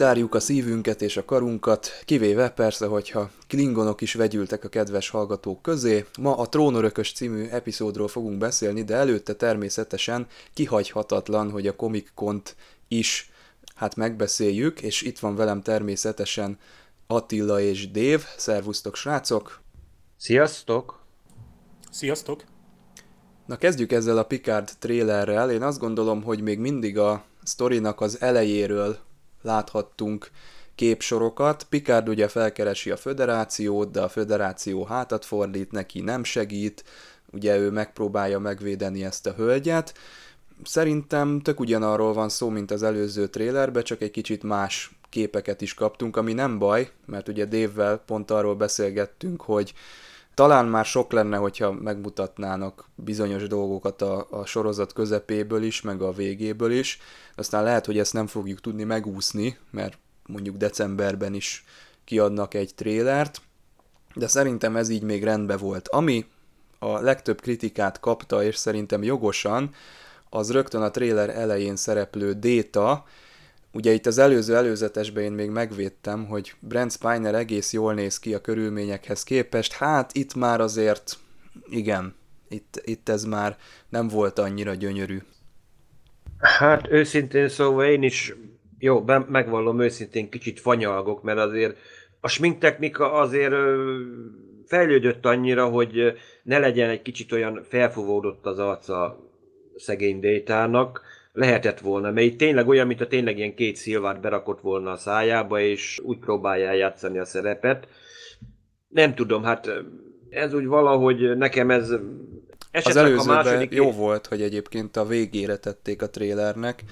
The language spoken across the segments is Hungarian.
Kitárjuk a szívünket és a karunkat, kivéve persze, hogyha klingonok is vegyültek a kedves hallgatók közé. Ma a Trónörökös című epizódról fogunk beszélni, de előtte természetesen kihagyhatatlan, hogy a Comic Con-t is hát megbeszéljük, és itt van velem természetesen Attila és Dév. Szervusztok, srácok! Sziasztok! Sziasztok! Na kezdjük ezzel a Picard trailerrel. Én azt gondolom, hogy még mindig a sztorinak az elejéről láthattunk képsorokat. Picard ugye felkeresi a föderációt, de a föderáció hátat fordít neki, nem segít, ugye ő megpróbálja megvédeni ezt a hölgyet. Szerintem tök ugyanarról van szó, mint az előző trélerben, csak egy kicsit más képeket is kaptunk, ami nem baj, mert ugye Dévvel pont arról beszélgettünk, hogy talán már sok lenne, hogyha megmutatnának bizonyos dolgokat a, a sorozat közepéből is, meg a végéből is. Aztán lehet, hogy ezt nem fogjuk tudni megúszni, mert mondjuk decemberben is kiadnak egy trélert, de szerintem ez így még rendben volt. Ami a legtöbb kritikát kapta, és szerintem jogosan, az rögtön a tréler elején szereplő Déta, Ugye itt az előző előzetesben én még megvédtem, hogy Brent Spiner egész jól néz ki a körülményekhez képest, hát itt már azért, igen, itt, itt ez már nem volt annyira gyönyörű. Hát őszintén szóval én is, jó, megvallom őszintén kicsit fanyalgok, mert azért a sminktechnika azért fejlődött annyira, hogy ne legyen egy kicsit olyan felfúvódott az arca szegény détának, lehetett volna, mert itt tényleg olyan, mint a tényleg ilyen két szilvát berakott volna a szájába, és úgy próbálja játszani a szerepet. Nem tudom, hát ez úgy valahogy nekem ez az előzőben a második... jó volt, hogy egyébként a végére tették a trélernek.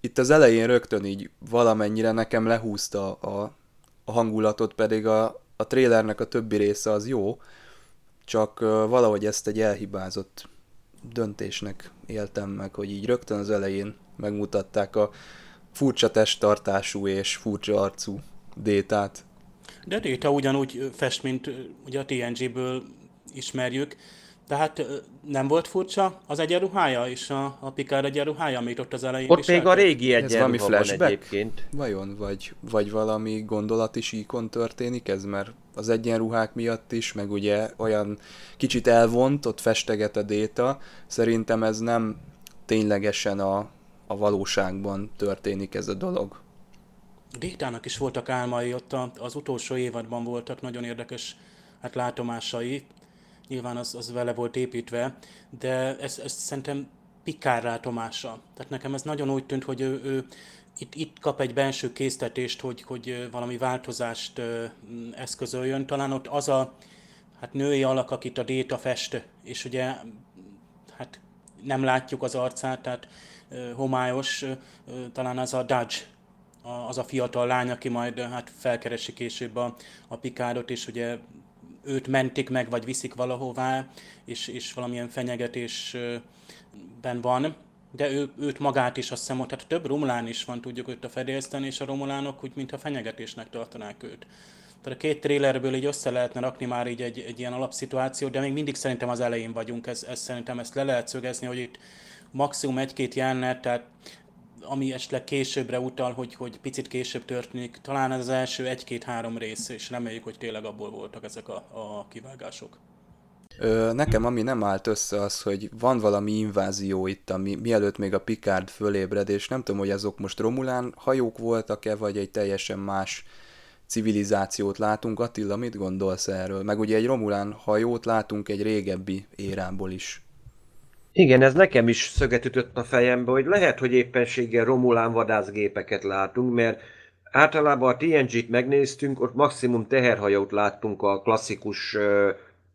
Itt az elején rögtön így valamennyire nekem lehúzta a, a hangulatot, pedig a, a trélernek a többi része az jó, csak valahogy ezt egy elhibázott döntésnek éltem meg, hogy így rögtön az elején megmutatták a furcsa testtartású és furcsa arcú détát. De Déta ugyanúgy fest, mint ugye a TNG-ből ismerjük, tehát nem volt furcsa az egyenruhája és a, a Picard egyenruhája, amit ott az elején Ott még a régi egyenruha van egyébként. Vajon? Vagy, vagy valami gondolati síkon történik ez? Mert az egyenruhák miatt is, meg ugye olyan kicsit elvont, ott festeget a déta. Szerintem ez nem ténylegesen a, a valóságban történik ez a dolog. Détának is voltak álmai, ott az utolsó évadban voltak nagyon érdekes hát látomásai, nyilván az, az vele volt építve, de ez, ez szerintem Pikár látomása. Tehát nekem ez nagyon úgy tűnt, hogy ő, ő itt, itt kap egy belső késztetést, hogy, hogy valami változást eszközöljön. Talán ott az a hát női alak, akit a Déta fest, és ugye hát nem látjuk az arcát, tehát homályos, talán az a Dudge, az a fiatal lány, aki majd hát felkeresi később a, a Pikádot, és ugye őt mentik meg, vagy viszik valahová, és, és valamilyen fenyegetésben van, de ő, őt magát is azt hiszem, tehát több romulán is van, tudjuk őt a fedélzten, és a romulánok úgy, mintha fenyegetésnek tartanák őt. Tehát a két trailerből így össze lehetne rakni már így egy, egy ilyen alapszituációt, de még mindig szerintem az elején vagyunk, ez, ez szerintem ezt le lehet szögezni, hogy itt maximum egy-két jelenet, tehát ami esetleg későbbre utal, hogy, hogy picit később történik. Talán ez az első egy-két-három rész, és reméljük, hogy tényleg abból voltak ezek a, a kivágások. Ö, nekem ami nem állt össze az, hogy van valami invázió itt, ami mielőtt még a Picard fölébred, és nem tudom, hogy azok most Romulán hajók voltak-e, vagy egy teljesen más civilizációt látunk. Attila, mit gondolsz erről? Meg ugye egy Romulán hajót látunk egy régebbi érából is. Igen, ez nekem is szöget ütött a fejembe, hogy lehet, hogy éppenséggel Romulán vadászgépeket látunk, mert általában a TNG-t megnéztünk, ott maximum teherhajót láttunk a klasszikus,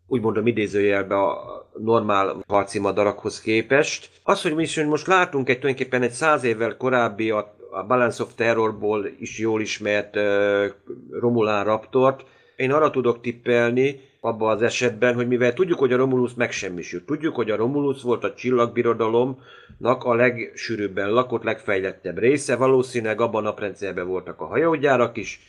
úgymond idézőjelbe a normál harci madarakhoz képest. Az, hogy mi is most látunk egy tulajdonképpen egy száz évvel korábbi a, a Balance of Terrorból is jól ismert uh, Romulán Raptort, én arra tudok tippelni, abban az esetben, hogy mivel tudjuk, hogy a Romulus megsemmisült, tudjuk, hogy a Romulus volt a csillagbirodalomnak a legsűrűbben lakott, legfejlettebb része, valószínűleg abban a naprendszerben voltak a hajógyárak is,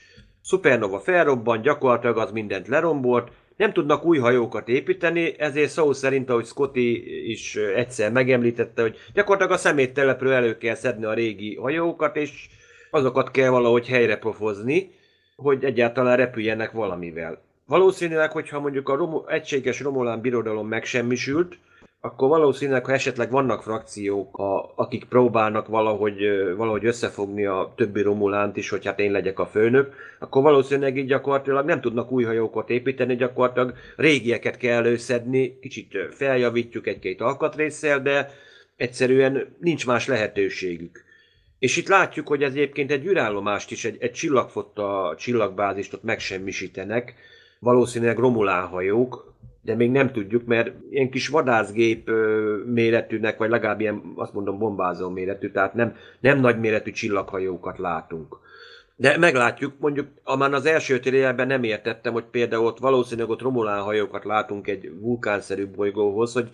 Supernova felrobban, gyakorlatilag az mindent lerombolt, nem tudnak új hajókat építeni, ezért szó szerint, ahogy Scotty is egyszer megemlítette, hogy gyakorlatilag a szeméttelepről elő kell szedni a régi hajókat, és azokat kell valahogy helyre pofozni, hogy egyáltalán repüljenek valamivel. Valószínűleg, hogyha mondjuk a Romo- egységes Romulán birodalom megsemmisült, akkor valószínűleg, ha esetleg vannak frakciók, a, akik próbálnak valahogy, valahogy összefogni a többi Romulánt is, hogy hát én legyek a főnök, akkor valószínűleg így gyakorlatilag nem tudnak új hajókat építeni, gyakorlatilag régieket kell előszedni, kicsit feljavítjuk egy-két alkatrészsel, de egyszerűen nincs más lehetőségük. És itt látjuk, hogy ez egyébként egy űrállomást is, egy, egy csillagfotta csillagbázist ott megsemmisítenek, valószínűleg Romulán hajók, de még nem tudjuk, mert ilyen kis vadászgép méretűnek, vagy legalább ilyen, azt mondom, bombázó méretű, tehát nem, nem nagy méretű csillaghajókat látunk. De meglátjuk, mondjuk, amán az első térjelben nem értettem, hogy például ott valószínűleg ott Romulán hajókat látunk egy vulkánszerű bolygóhoz, hogy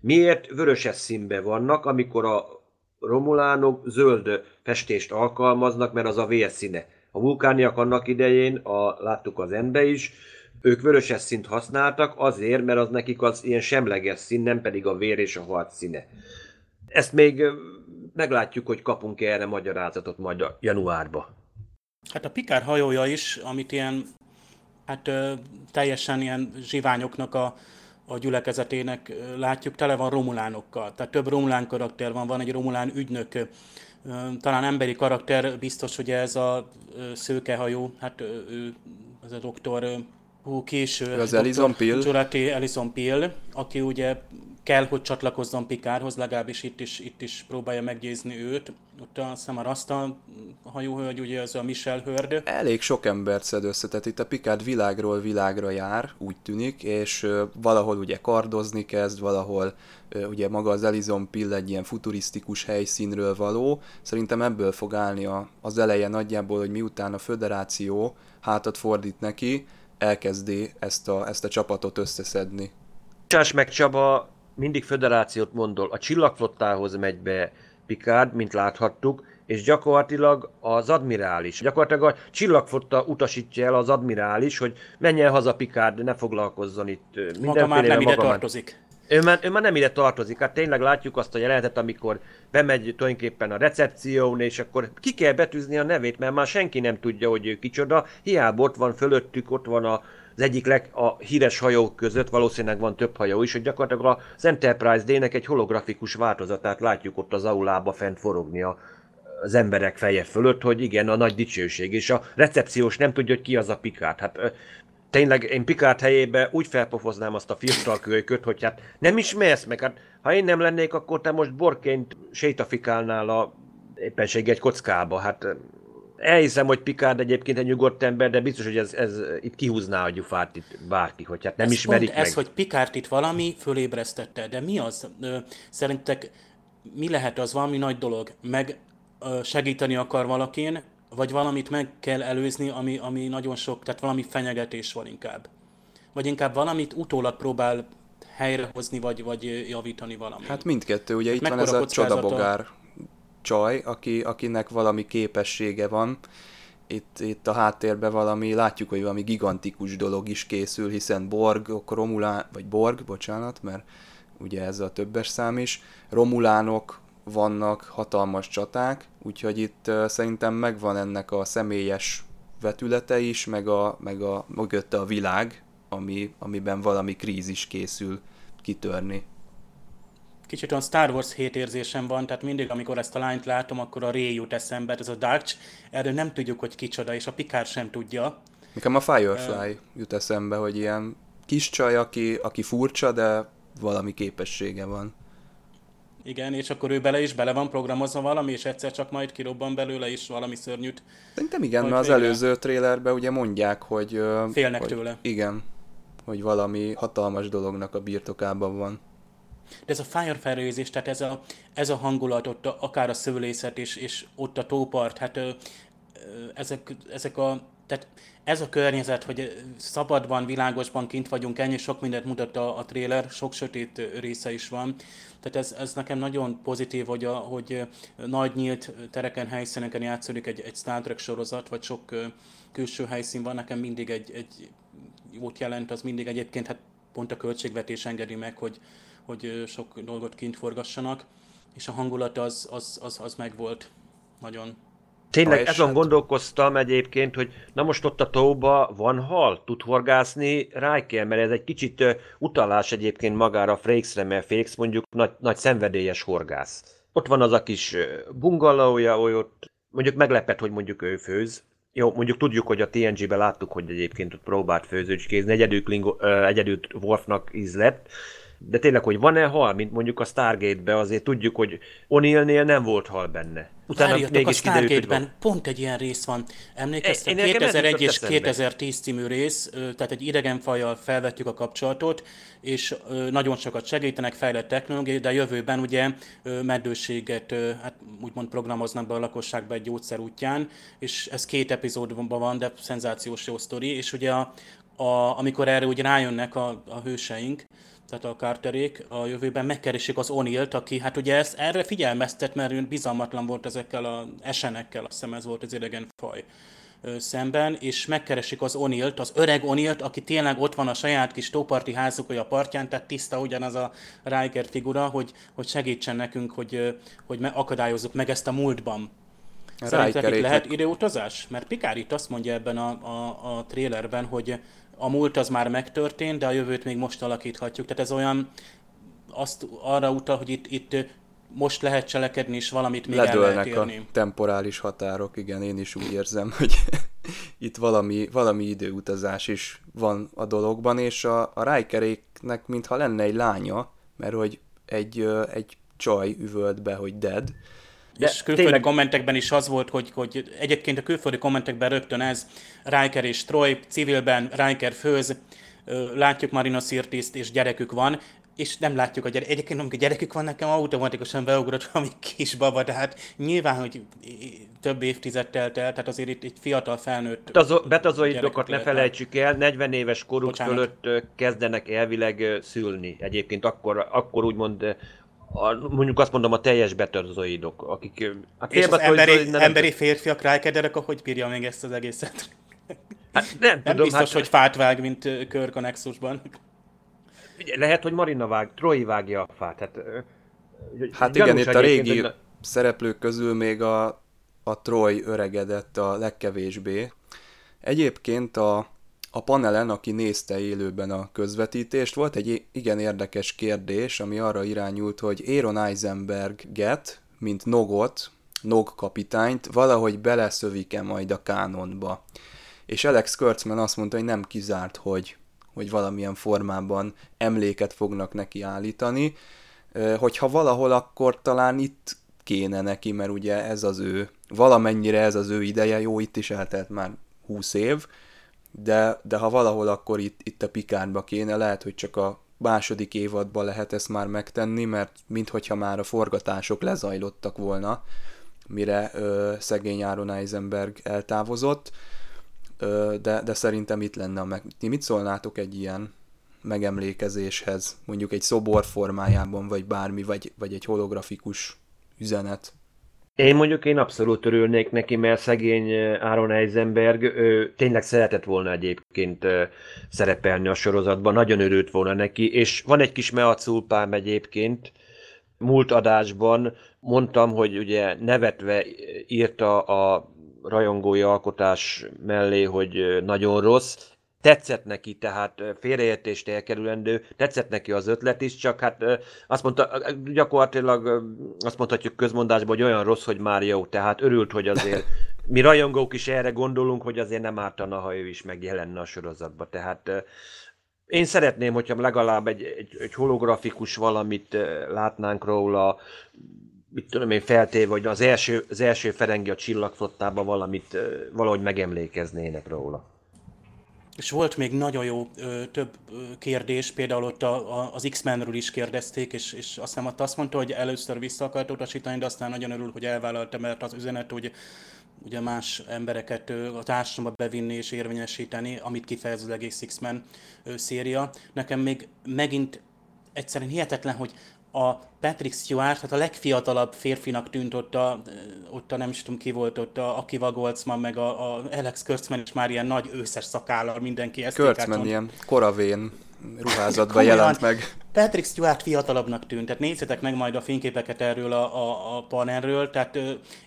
miért vöröses színben vannak, amikor a Romulánok zöld festést alkalmaznak, mert az a vérszíne. A vulkániak annak idején, a, láttuk az enbe is, ők vöröses szint használtak azért, mert az nekik az ilyen semleges szín, nem pedig a vér és a harc színe. Ezt még meglátjuk, hogy kapunk -e erre magyarázatot majd a januárba. Hát a Pikár hajója is, amit ilyen, hát teljesen ilyen zsiványoknak a, a gyülekezetének látjuk, tele van romulánokkal. Tehát több romulán karakter van, van egy romulán ügynök, talán emberi karakter, biztos, hogy ez a szőkehajó, hát ő, az a doktor hú, késő. Az Elison Pill. Jurati Elison Pill, aki ugye kell, hogy csatlakozzon Pikárhoz, legalábbis itt is, itt is próbálja meggyőzni őt. Ott azt hiszem a Rasta hajóhölgy, ugye az a Michel Hörd. Elég sok embert szed össze, tehát itt a Pikárd világról világra jár, úgy tűnik, és valahol ugye kardozni kezd, valahol ugye maga az Elizon Pill egy ilyen futurisztikus helyszínről való. Szerintem ebből fog állni a, az eleje nagyjából, hogy miután a föderáció hátat fordít neki, elkezdi ezt a, ezt a csapatot összeszedni. Csás meg Csaba mindig föderációt mondol, a csillagflottához megy be Picard, mint láthattuk, és gyakorlatilag az admirális, gyakorlatilag a csillagflotta utasítja el az admirális, hogy menjen haza Picard, ne foglalkozzon itt mindenféle maga már nem ide tartozik. Ő már, ő már nem ide tartozik, hát tényleg látjuk azt a jelenetet, amikor bemegy tulajdonképpen a recepción, és akkor ki kell betűzni a nevét, mert már senki nem tudja, hogy ő kicsoda, hiába ott van fölöttük, ott van a, az egyik leg, a híres hajók között, valószínűleg van több hajó is, hogy gyakorlatilag az Enterprise D-nek egy holografikus változatát látjuk ott az aulába fent forogni a, az emberek feje fölött, hogy igen, a nagy dicsőség, és a recepciós nem tudja, hogy ki az a pikát. Hát tényleg én Pikát helyébe úgy felpofoznám azt a fiatal kölyköt, hogy hát nem ismersz meg, hát ha én nem lennék, akkor te most borként sétafikálnál a éppenség egy kockába, hát elhiszem, hogy Pikárd egyébként egy nyugodt ember, de biztos, hogy ez, ez itt kihúzná a gyufát itt bárki, hogy hát nem ez ismerik meg. Ez, hogy Pikárd itt valami fölébresztette, de mi az? Szerintek mi lehet az valami nagy dolog? Meg segíteni akar valakin, vagy valamit meg kell előzni, ami, ami nagyon sok, tehát valami fenyegetés van inkább. Vagy inkább valamit utólag próbál helyrehozni, vagy, vagy javítani valamit. Hát mindkettő, ugye itt van ez a csodabogár csaj, aki, akinek valami képessége van, itt, itt a háttérben valami, látjuk, hogy valami gigantikus dolog is készül, hiszen Borg, Romulán, vagy Borg, bocsánat, mert ugye ez a többes szám is, Romulánok vannak hatalmas csaták, úgyhogy itt szerintem megvan ennek a személyes vetülete is, meg a, meg a mögötte a világ, ami, amiben valami krízis készül kitörni. Kicsit olyan Star Wars 7 érzésem van, tehát mindig, amikor ezt a lányt látom, akkor a Ray jut eszembe, ez a Darch, erről nem tudjuk, hogy kicsoda, és a Picard sem tudja. Nekem a Firefly uh, jut eszembe, hogy ilyen kis csaj, aki, aki furcsa, de valami képessége van. Igen, és akkor ő bele is bele van programozva valami, és egyszer csak majd kirobban belőle is valami szörnyűt. Szerintem igen, mert az végre. előző trélerben ugye mondják, hogy... Félnek hogy, tőle. Igen, hogy valami hatalmas dolognak a birtokában van. De ez a fire tehát ez a, ez a hangulat ott, a, akár a szőlészet és, és ott a tópart, hát ö, ezek, ezek a, tehát ez a környezet, hogy szabadban, világosban kint vagyunk, ennyi sok mindent mutat a, a trailer, sok sötét része is van. Tehát ez, ez nekem nagyon pozitív, hogy, a, hogy nagy nyílt tereken, helyszíneken játszódik egy, egy Star Trek sorozat, vagy sok külső helyszín van, nekem mindig egy, egy jót jelent, az mindig egyébként, hát pont a költségvetés engedi meg, hogy, hogy sok dolgot kint forgassanak, és a hangulat az, az, az, az megvolt nagyon. Tényleg ezen gondolkoztam egyébként, hogy na most ott a tóba van hal, tud horgászni Riker, mert ez egy kicsit utalás egyébként magára Frakesre, mert Frakes mondjuk nagy, nagy szenvedélyes horgász. Ott van az a kis bungalója, ott mondjuk meglepet, hogy mondjuk ő főz. Jó, mondjuk tudjuk, hogy a TNG-ben láttuk, hogy egyébként ott próbált főzőcskézni, egyedül, Klingo, egyedül Worfnak íz lett, de tényleg, hogy van-e hal, mint mondjuk a Stargate-be, azért tudjuk, hogy O'Neill-nél nem volt hal benne. Utána Várjatok, mégis a Stargate-ben pont egy ilyen rész van. Emlékeztek, 2001 és 2010 című rész, tehát egy idegenfajjal felvettük a kapcsolatot, és nagyon sokat segítenek, fejlett technológiai, de a jövőben ugye meddőséget hát úgymond programoznak be a lakosságba egy gyógyszer útján, és ez két epizódban van, de szenzációs jó sztori, és ugye a, a, amikor erre úgy rájönnek a, a hőseink, tehát a Carterék a jövőben megkeresik az Onilt, aki hát ugye ezt erre figyelmeztet, mert bizalmatlan volt ezekkel a esenekkel, azt hiszem ez volt az idegen faj szemben, és megkeresik az Onilt, az öreg Onilt, aki tényleg ott van a saját kis tóparti házuk, a partján, tehát tiszta ugyanaz a Riker figura, hogy, hogy segítsen nekünk, hogy, hogy akadályozzuk meg ezt a múltban. Szerintetek lehet időutazás? Mert Pikár itt azt mondja ebben a, a, a trailerben, hogy a múlt az már megtörtént, de a jövőt még most alakíthatjuk. Tehát ez olyan, azt arra utal, hogy itt, itt most lehet cselekedni, és valamit még Ledölnek el lehet érni. a temporális határok, igen, én is úgy érzem, hogy itt valami, valami időutazás is van a dologban, és a, a Rikeréknek mintha lenne egy lánya, mert hogy egy, egy csaj üvölt be, hogy dead, de és külföldi tényleg... kommentekben is az volt, hogy, hogy egyébként a külföldi kommentekben rögtön ez, Riker és Troy, civilben Riker főz, látjuk Marina Sirtiszt és gyerekük van, és nem látjuk a gyerek. Egyébként, amikor gyerekük van, nekem automatikusan beugrott valami kis baba, de hát nyilván, hogy több évtized telt el, tehát azért itt egy fiatal felnőtt Betazoidokat ne felejtsük el, 40 éves koruk Bocsánat. fölött kezdenek elvileg szülni. Egyébként akkor, akkor úgymond a, mondjuk azt mondom a teljes betarzoidok, akik... A és az emberi, nem emberi férfiak rákederek, ahogy bírja még ezt az egészet. Hát nem, nem tudom, biztos, hát... hogy fát vág, mint Körk a Nexusban. Lehet, hogy Marina vág, Troy vágja a fát. Hát, hát igen, itt a régi hogy... szereplők közül még a, a Troy öregedett a legkevésbé. Egyébként a, a panelen, aki nézte élőben a közvetítést, volt egy igen érdekes kérdés, ami arra irányult, hogy Aaron Eisenberg-get, mint Nogot, Nog kapitányt valahogy beleszövik-e majd a kánonba. És Alex Kurtzman azt mondta, hogy nem kizárt, hogy, hogy valamilyen formában emléket fognak neki állítani. Hogyha valahol, akkor talán itt kéne neki, mert ugye ez az ő, valamennyire ez az ő ideje, jó, itt is eltelt már 20 év, de, de ha valahol, akkor itt, itt a Pikárba kéne, lehet, hogy csak a második évadban lehet ezt már megtenni, mert minthogyha már a forgatások lezajlottak volna, mire ö, szegény Aaron Eisenberg eltávozott, ö, de, de szerintem itt lenne a meg... Ti mit szólnátok egy ilyen megemlékezéshez, mondjuk egy szobor formájában, vagy bármi, vagy, vagy egy holografikus üzenet? Én mondjuk én abszolút örülnék neki, mert szegény Aaron Eisenberg ő, tényleg szeretett volna egyébként szerepelni a sorozatban, nagyon örült volna neki, és van egy kis meaculpám egyébként, múlt adásban mondtam, hogy ugye nevetve írta a rajongói alkotás mellé, hogy nagyon rossz, tetszett neki, tehát félreértést elkerülendő, tetszett neki az ötlet is, csak hát azt mondta, gyakorlatilag azt mondhatjuk közmondásban, hogy olyan rossz, hogy már jó, tehát örült, hogy azért mi rajongók is erre gondolunk, hogy azért nem ártana, ha ő is megjelenne a sorozatba, tehát én szeretném, hogyha legalább egy, egy, egy holografikus valamit látnánk róla, mit tudom én, feltéve, hogy az első, az első Ferengi a csillagflottában valamit, valahogy megemlékeznének róla. És volt még nagyon jó ö, több kérdés, például ott a, a, az X-Menről is kérdezték, és, és azt hiszem azt mondta, hogy először vissza akart utasítani, de aztán nagyon örül, hogy elvállalta, mert az üzenet, hogy ugye más embereket a társadalomba bevinni és érvényesíteni, amit kifejez az egész X-Men széria. Nekem még megint egyszerűen hihetetlen, hogy a Patrick Stewart, tehát a legfiatalabb férfinak tűnt ott a, ott a nem is tudom ki volt ott, a Akiva Goldsman, meg a, a Alex Kurtzman is már ilyen nagy őszes szakállal mindenki ezt Kurtzman ilyen koravén ruházatban jelent meg. Patrick Stewart fiatalabbnak tűnt, tehát nézzetek meg majd a fényképeket erről a, a, a panelről, tehát,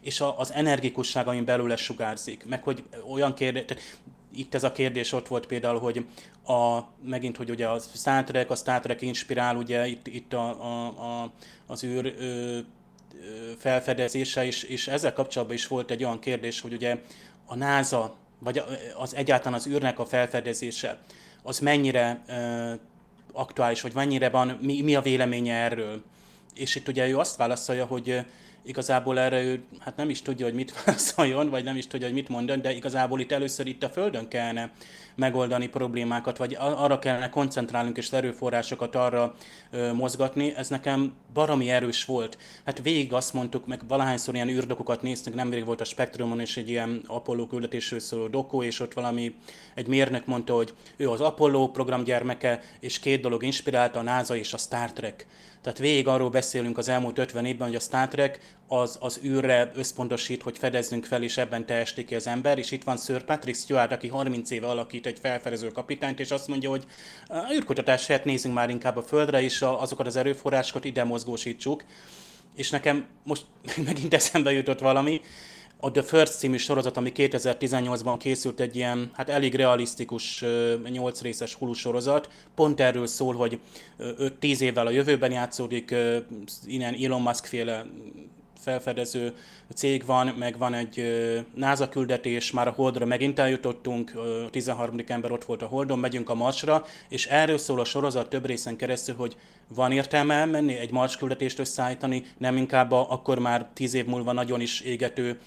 és a, az energikusság, amin belőle sugárzik, meg hogy olyan kérdés, tehát itt ez a kérdés ott volt például, hogy a, megint, hogy ugye a Star Trek, a Star Trek inspirál, ugye itt, itt a, a, a, az űr ö, felfedezése, és, és ezzel kapcsolatban is volt egy olyan kérdés, hogy ugye a NASA, vagy az egyáltalán az űrnek a felfedezése, az mennyire ö, aktuális, vagy mennyire van, mi, mi a véleménye erről. És itt ugye ő azt válaszolja, hogy igazából erre ő hát nem is tudja, hogy mit válaszoljon, vagy nem is tudja, hogy mit mondjon, de igazából itt először itt a Földön kellene megoldani problémákat, vagy arra kellene koncentrálnunk és erőforrásokat arra ö, mozgatni. Ez nekem baromi erős volt. Hát végig azt mondtuk, meg valahányszor ilyen űrdokokat néztünk, nemrég volt a Spektrumon is egy ilyen Apollo küldetésről szóló doku, és ott valami, egy mérnök mondta, hogy ő az Apollo program gyermeke, és két dolog inspirálta, a NASA és a Star Trek. Tehát végig arról beszélünk az elmúlt 50 évben, hogy a Star Trek az, az űrre összpontosít, hogy fedezzünk fel, és ebben teljesíti ki az ember, és itt van Sir Patrick Stewart, aki 30 éve alakít egy felfedező kapitányt, és azt mondja, hogy a űrkutatás helyett nézzünk már inkább a Földre, és azokat az erőforrásokat ide mozgósítsuk. És nekem most megint eszembe jutott valami, a The First című sorozat, ami 2018-ban készült egy ilyen, hát elég realisztikus 8 részes hulu sorozat, pont erről szól, hogy 5-10 évvel a jövőben játszódik, innen Elon Musk féle felfedező cég van, meg van egy NASA küldetés, már a Holdra megint eljutottunk, 13. ember ott volt a Holdon, megyünk a Marsra, és erről szól a sorozat több részen keresztül, hogy van értelme elmenni, egy Mars küldetést összeállítani, nem inkább a, akkor már 10 év múlva nagyon is égető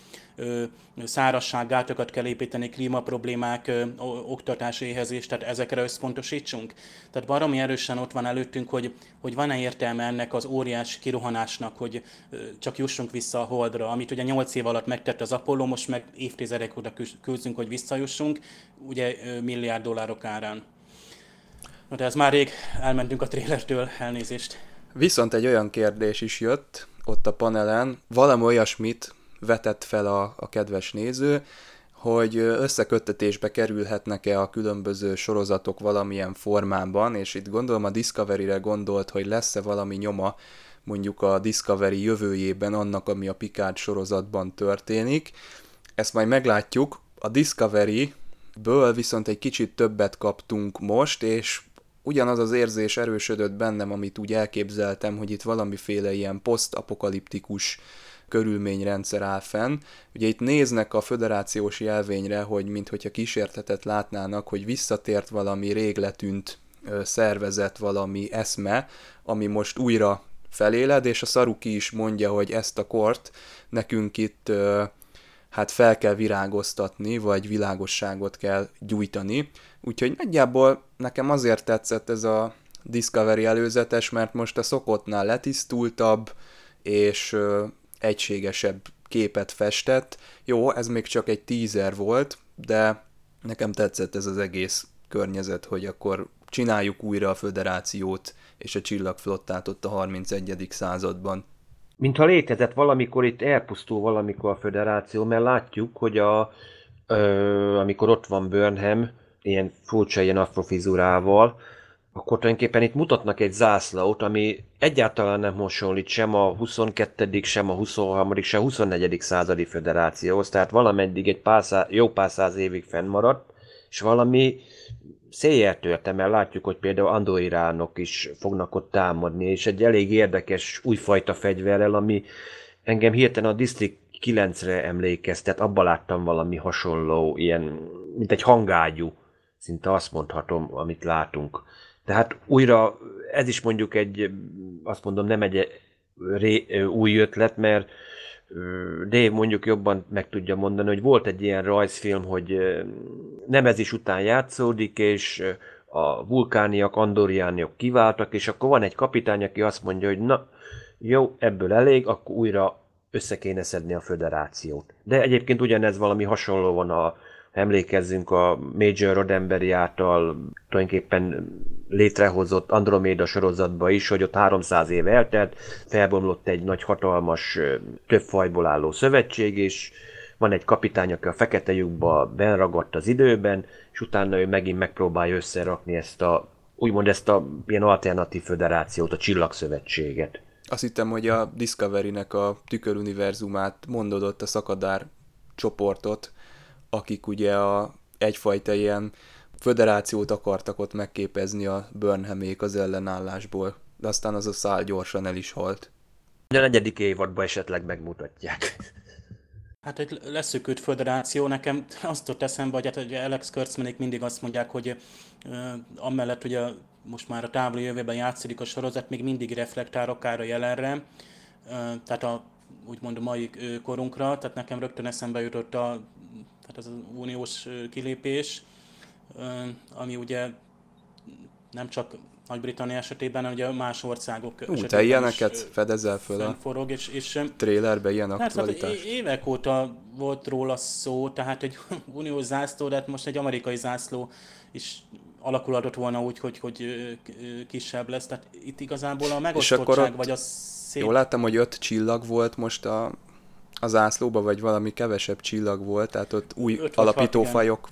szárazsággátokat kell építeni, klímaproblémák, oktatás, éhezés, tehát ezekre összpontosítsunk. Tehát baromi erősen ott van előttünk, hogy, hogy van-e értelme ennek az óriás kirohanásnak, hogy csak jussunk vissza a Holdra, amit ugye 8 év alatt megtett az Apollo, most meg évtizedek oda küzdünk, hogy visszajussunk, ugye milliárd dollárok árán. Na de ez már rég elmentünk a trélertől, elnézést. Viszont egy olyan kérdés is jött ott a panelen, valami olyasmit vetett fel a, a kedves néző, hogy összeköttetésbe kerülhetnek-e a különböző sorozatok valamilyen formában, és itt gondolom a Discovery-re gondolt, hogy lesz-e valami nyoma mondjuk a Discovery jövőjében annak, ami a Picard sorozatban történik. Ezt majd meglátjuk. A Discovery-ből viszont egy kicsit többet kaptunk most, és ugyanaz az érzés erősödött bennem, amit úgy elképzeltem, hogy itt valamiféle ilyen posztapokaliptikus körülményrendszer áll fenn. Ugye itt néznek a föderációs jelvényre, hogy minthogyha kísértetet látnának, hogy visszatért valami rég letűnt szervezet, valami eszme, ami most újra feléled, és a Saruki is mondja, hogy ezt a kort nekünk itt hát fel kell virágoztatni, vagy világosságot kell gyújtani. Úgyhogy nagyjából nekem azért tetszett ez a Discovery előzetes, mert most a szokottnál letisztultabb, és egységesebb képet festett. Jó, ez még csak egy teaser volt, de nekem tetszett ez az egész környezet, hogy akkor csináljuk újra a föderációt és a csillagflottát ott a 31. században. Mintha létezett valamikor itt elpusztul valamikor a föderáció, mert látjuk, hogy a, ö, amikor ott van Burnham, ilyen furcsa ilyen afrofizurával, akkor tulajdonképpen itt mutatnak egy zászlót, ami egyáltalán nem hasonlít sem a 22., sem a 23., sem a 24. századi föderációhoz, tehát valameddig egy pár száz, jó pár száz évig fennmaradt, és valami széjjel törte, mert látjuk, hogy például andoiránok is fognak ott támadni, és egy elég érdekes újfajta fegyverrel, ami engem hirtelen a District 9-re emlékeztet, abban láttam valami hasonló, ilyen, mint egy hangágyú, szinte azt mondhatom, amit látunk. Tehát újra ez is mondjuk egy, azt mondom, nem egy ré, új ötlet, mert Dave mondjuk jobban meg tudja mondani, hogy volt egy ilyen rajzfilm, hogy nem ez is után játszódik, és a vulkániak, andoriániak kiváltak, és akkor van egy kapitány, aki azt mondja, hogy na, jó, ebből elég, akkor újra össze kéne szedni a föderációt. De egyébként ugyanez valami hasonló van a, emlékezzünk a Major Rodemberi által tulajdonképpen létrehozott Andromeda sorozatba is, hogy ott 300 év eltelt, felbomlott egy nagy hatalmas, több fajból álló szövetség, és van egy kapitány, aki a fekete lyukba benragadt az időben, és utána ő megint megpróbálja összerakni ezt a, úgymond ezt a ilyen alternatív föderációt, a csillagszövetséget. Azt hittem, hogy a Discovery-nek a tüköruniverzumát mondodott a szakadár csoportot, akik ugye a, egyfajta ilyen föderációt akartak ott megképezni a Burnhamék az ellenállásból, de aztán az a szál gyorsan el is halt. A negyedik évadban esetleg megmutatják. Hát egy leszökült föderáció, nekem azt ott eszembe, hogy, hát, hogy Alex Kurtzmanik mindig azt mondják, hogy uh, amellett, hogy a, most már a távoli jövőben játszik a sorozat, még mindig reflektál akár a jelenre, uh, tehát a úgymond a mai korunkra, tehát nekem rögtön eszembe jutott a, tehát az, az uniós kilépés, ami ugye nem csak nagy-Britannia esetében, hanem ugye más országok Ú, te ilyeneket fedezel föl a forog, és, és trailerbe ilyen hát, aktualitás? Hát, évek óta volt róla szó, tehát egy uniós zászló, de hát most egy amerikai zászló is alakulhatott volna úgy, hogy, hogy kisebb lesz. Tehát itt igazából a megosztottság, vagy a szép... Jól láttam, hogy öt csillag volt most a, a zászlóba, vagy valami kevesebb csillag volt, tehát ott új alapítófajok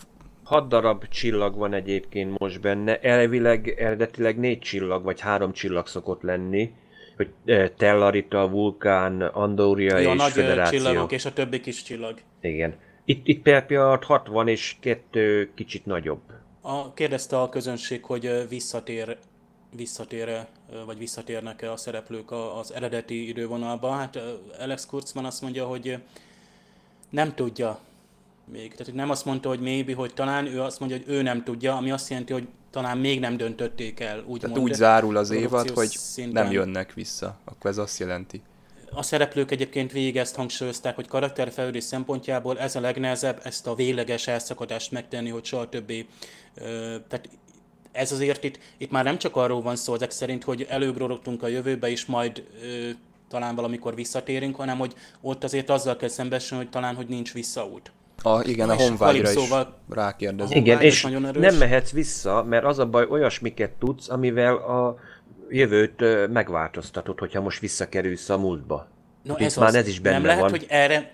Hat darab csillag van egyébként most benne, elvileg eredetileg négy csillag, vagy három csillag szokott lenni, hogy Tellarita, Vulkán, Andoria ja, és nagy Federáció. csillagok és a többi kis csillag. Igen. Itt, itt per pillanat 60 és kettő kicsit nagyobb. A, kérdezte a közönség, hogy visszatér visszatér vagy visszatérnek-e a szereplők az eredeti idővonalba. Hát Alex Kurtzman azt mondja, hogy nem tudja, még. Tehát nem azt mondta, hogy maybe, hogy talán, ő azt mondja, hogy ő nem tudja, ami azt jelenti, hogy talán még nem döntötték el. Úgy Tehát mond, úgy zárul az évad, hogy szinten. nem jönnek vissza. Akkor ez azt jelenti. A szereplők egyébként végig ezt hangsúlyozták, hogy karakterfejlődés szempontjából ez a legnehezebb, ezt a végleges elszakadást megtenni, hogy soha többé. Tehát ez azért itt, itt már nem csak arról van szó ezek szerint, hogy előgrorogtunk a jövőbe, és majd talán valamikor visszatérünk, hanem hogy ott azért azzal kell szembesülni, hogy talán, hogy nincs visszaút. A, igen, a honvágyra is rákérdez. Igen, és nem mehetsz vissza, mert az a baj, olyasmiket tudsz, amivel a jövőt megváltoztatod, hogyha most visszakerülsz a múltba. No, ez már az, ez is benne nem lehet, van. hogy erre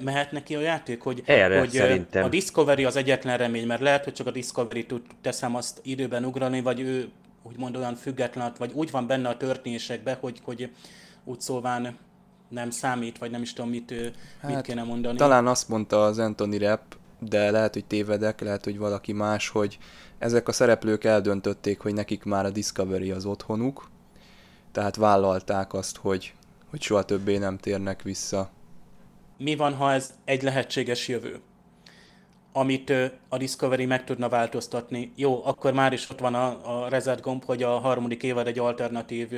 mehet, neki a játék? Hogy, erre hogy szerintem. A Discovery az egyetlen remény, mert lehet, hogy csak a Discovery tud teszem azt időben ugrani, vagy ő úgymond olyan független, vagy úgy van benne a történésekben, hogy, hogy úgy szólván nem számít, vagy nem is tudom, mit, hát, mit kéne mondani. Talán azt mondta az Anthony Rapp, de lehet, hogy tévedek, lehet, hogy valaki más, hogy ezek a szereplők eldöntötték, hogy nekik már a Discovery az otthonuk, tehát vállalták azt, hogy, hogy soha többé nem térnek vissza. Mi van, ha ez egy lehetséges jövő? amit a Discovery meg tudna változtatni. Jó, akkor már is ott van a, a reset gomb, hogy a harmadik évad egy alternatív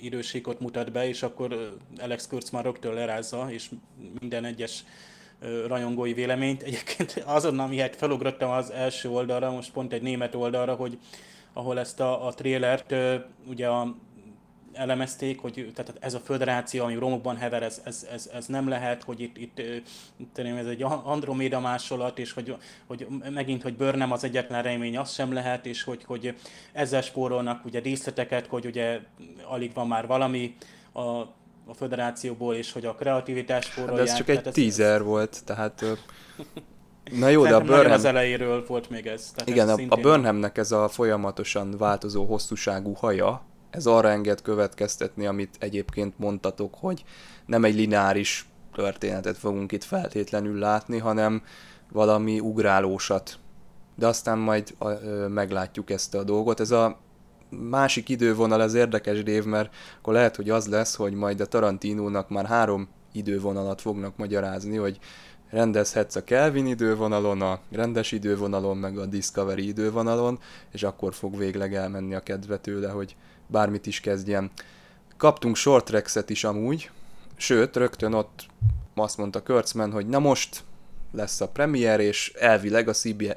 idősíkot mutat be, és akkor Alex Kurtz már rögtön lerázza, és minden egyes rajongói véleményt. Egyébként azonnal, miért felugrottam az első oldalra, most pont egy német oldalra, hogy ahol ezt a, a trélert, ugye a elemezték, hogy tehát ez a föderáció, ami romokban hever, ez, ez, ez, ez nem lehet, hogy itt, itt, itt ez egy Androméda másolat, és hogy, hogy megint, hogy bőr nem az egyetlen remény, az sem lehet, és hogy, hogy ezzel spórolnak ugye díszleteket, hogy ugye alig van már valami a, a föderációból, és hogy a kreativitás spórolják. Hát ez csak egy teaser ez, volt, tehát Na jó, de a Burnham... az elejéről volt még ez. Tehát igen, ez a, a Burnhamnek ez a folyamatosan változó hosszúságú haja, ez arra enged következtetni, amit egyébként mondtatok, hogy nem egy lineáris történetet fogunk itt feltétlenül látni, hanem valami ugrálósat. De aztán majd ö, meglátjuk ezt a dolgot. Ez a másik idővonal az érdekes, Dév, mert akkor lehet, hogy az lesz, hogy majd a Tarantinónak már három idővonalat fognak magyarázni, hogy rendezhetsz a Kelvin idővonalon, a rendes idővonalon, meg a Discovery idővonalon, és akkor fog végleg elmenni a kedve tőle, hogy bármit is kezdjen. Kaptunk short is amúgy, sőt, rögtön ott azt mondta Kurtzman, hogy na most lesz a premier, és elvileg a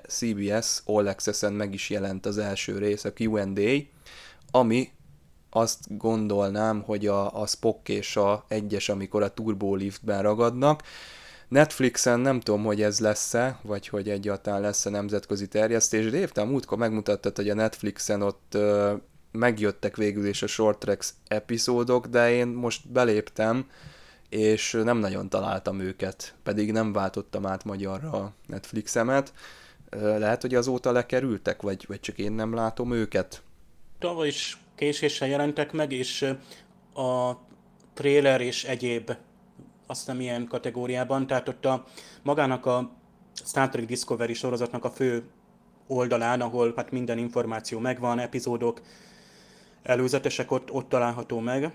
CBS All Access-en meg is jelent az első rész, a Q&A, ami azt gondolnám, hogy a, a Spock és a egyes, amikor a Turbo Liftben ragadnak. Netflixen nem tudom, hogy ez lesz-e, vagy hogy egyáltalán lesz-e nemzetközi terjesztés, de évtál múltkor megmutattad, hogy a Netflixen ott megjöttek végül is a Short Tracks epizódok, de én most beléptem, és nem nagyon találtam őket, pedig nem váltottam át magyarra a Netflixemet. Lehet, hogy azóta lekerültek, vagy, vagy csak én nem látom őket? Tavaly is késéssel jelentek meg, és a trailer és egyéb azt nem ilyen kategóriában, tehát ott a magának a Star Trek Discovery sorozatnak a fő oldalán, ahol hát minden információ megvan, epizódok, előzetesek ott, ott található meg.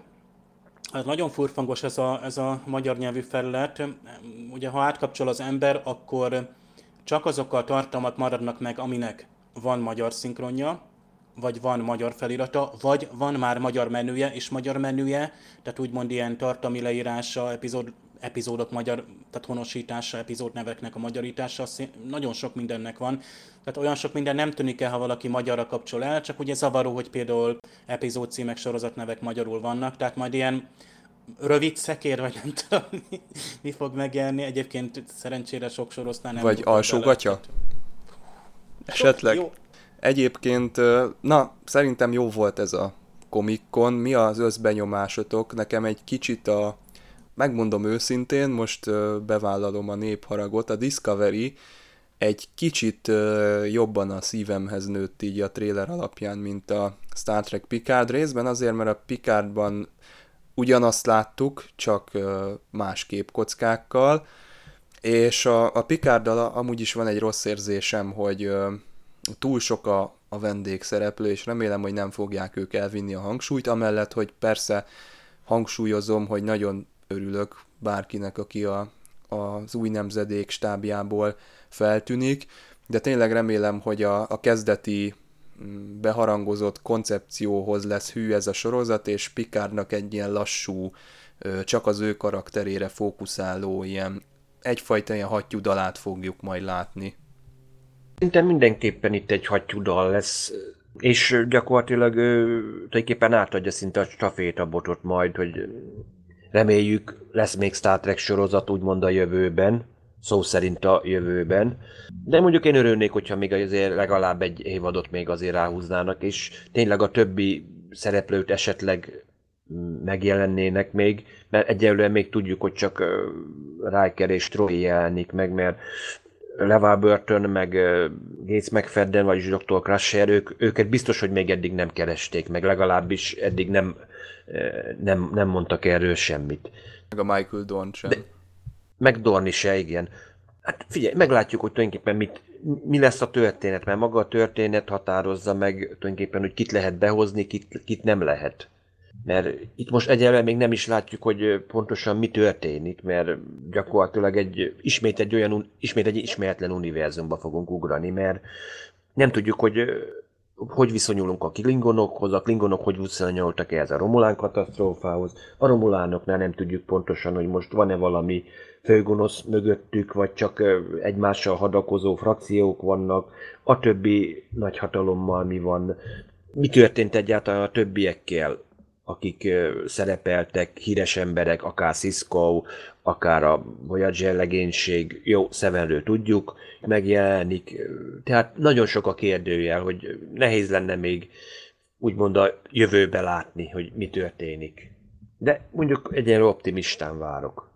Hát nagyon furfangos ez a, ez a magyar nyelvű felület. Ugye, ha átkapcsol az ember, akkor csak azok a tartalmak maradnak meg, aminek van magyar szinkronja, vagy van magyar felirata, vagy van már magyar menüje és magyar menüje, tehát úgymond ilyen tartalmi leírása, epizód, epizódok magyar, tehát honosítása, epizódneveknek a magyarítása, nagyon sok mindennek van. Tehát olyan sok minden nem tűnik el, ha valaki magyarra kapcsol el, csak ugye zavaró, hogy például epizód címek, sorozatnevek magyarul vannak, tehát majd ilyen rövid szekér, vagy nem tudom, mi, mi fog megjelenni. Egyébként szerencsére sok soroznál nem. Vagy alsógatja? Esetleg. Jó. Egyébként, na, szerintem jó volt ez a komikon. Mi az összbenyomásotok? Nekem egy kicsit a, megmondom őszintén, most bevállalom a népharagot, a Discovery egy kicsit jobban a szívemhez nőtt így a trailer alapján, mint a Star Trek Picard részben, azért, mert a Picardban ugyanazt láttuk, csak más képkockákkal, és a, a Picarddal amúgy is van egy rossz érzésem, hogy túl sok a, a vendégszereplő, és remélem, hogy nem fogják ők elvinni a hangsúlyt, amellett, hogy persze hangsúlyozom, hogy nagyon örülök bárkinek, aki a, az új nemzedék stábjából feltűnik, de tényleg remélem, hogy a, a kezdeti mm, beharangozott koncepcióhoz lesz hű ez a sorozat, és Picardnak egy ilyen lassú, csak az ő karakterére fókuszáló ilyen egyfajta ilyen hattyúdalát fogjuk majd látni. Szerintem mindenképpen itt egy hattyúdal lesz, és gyakorlatilag ő, tulajdonképpen átadja szinte a stafétabotot majd, hogy reméljük lesz még Star Trek sorozat úgymond a jövőben, szó szerint a jövőben. De mondjuk én örülnék, hogyha még azért legalább egy évadot még azért ráhúznának, és tényleg a többi szereplőt esetleg megjelennének még, mert egyelőre még tudjuk, hogy csak Riker és Troy jelenik meg, mert Leval Burton, meg Gates McFadden, vagyis Dr. Crusher, ők, őket biztos, hogy még eddig nem keresték, meg legalábbis eddig nem, nem, nem mondtak erről semmit. Meg a Michael Dorn sem. De, meg Dorn is, igen. Hát figyelj, meglátjuk, hogy tulajdonképpen mit, mi lesz a történet, mert maga a történet határozza meg tulajdonképpen, hogy kit lehet behozni, kit, kit nem lehet. Mert itt most egyelőre még nem is látjuk, hogy pontosan mi történik, mert gyakorlatilag egy, ismét egy olyan, ismét egy ismeretlen univerzumba fogunk ugrani, mert nem tudjuk, hogy hogy viszonyulunk a klingonokhoz, a klingonok hogy viszonyultak ehhez a Romulán katasztrófához, a Romulánoknál nem tudjuk pontosan, hogy most van-e valami főgonosz mögöttük, vagy csak egymással hadakozó frakciók vannak, a többi nagyhatalommal mi van, mi történt egyáltalán a többiekkel, akik szerepeltek, híres emberek, akár Cisco, akár a Voyager legénység, jó, Sevenről tudjuk, megjelenik. Tehát nagyon sok a kérdőjel, hogy nehéz lenne még úgymond a jövőbe látni, hogy mi történik. De mondjuk egyenlő optimistán várok.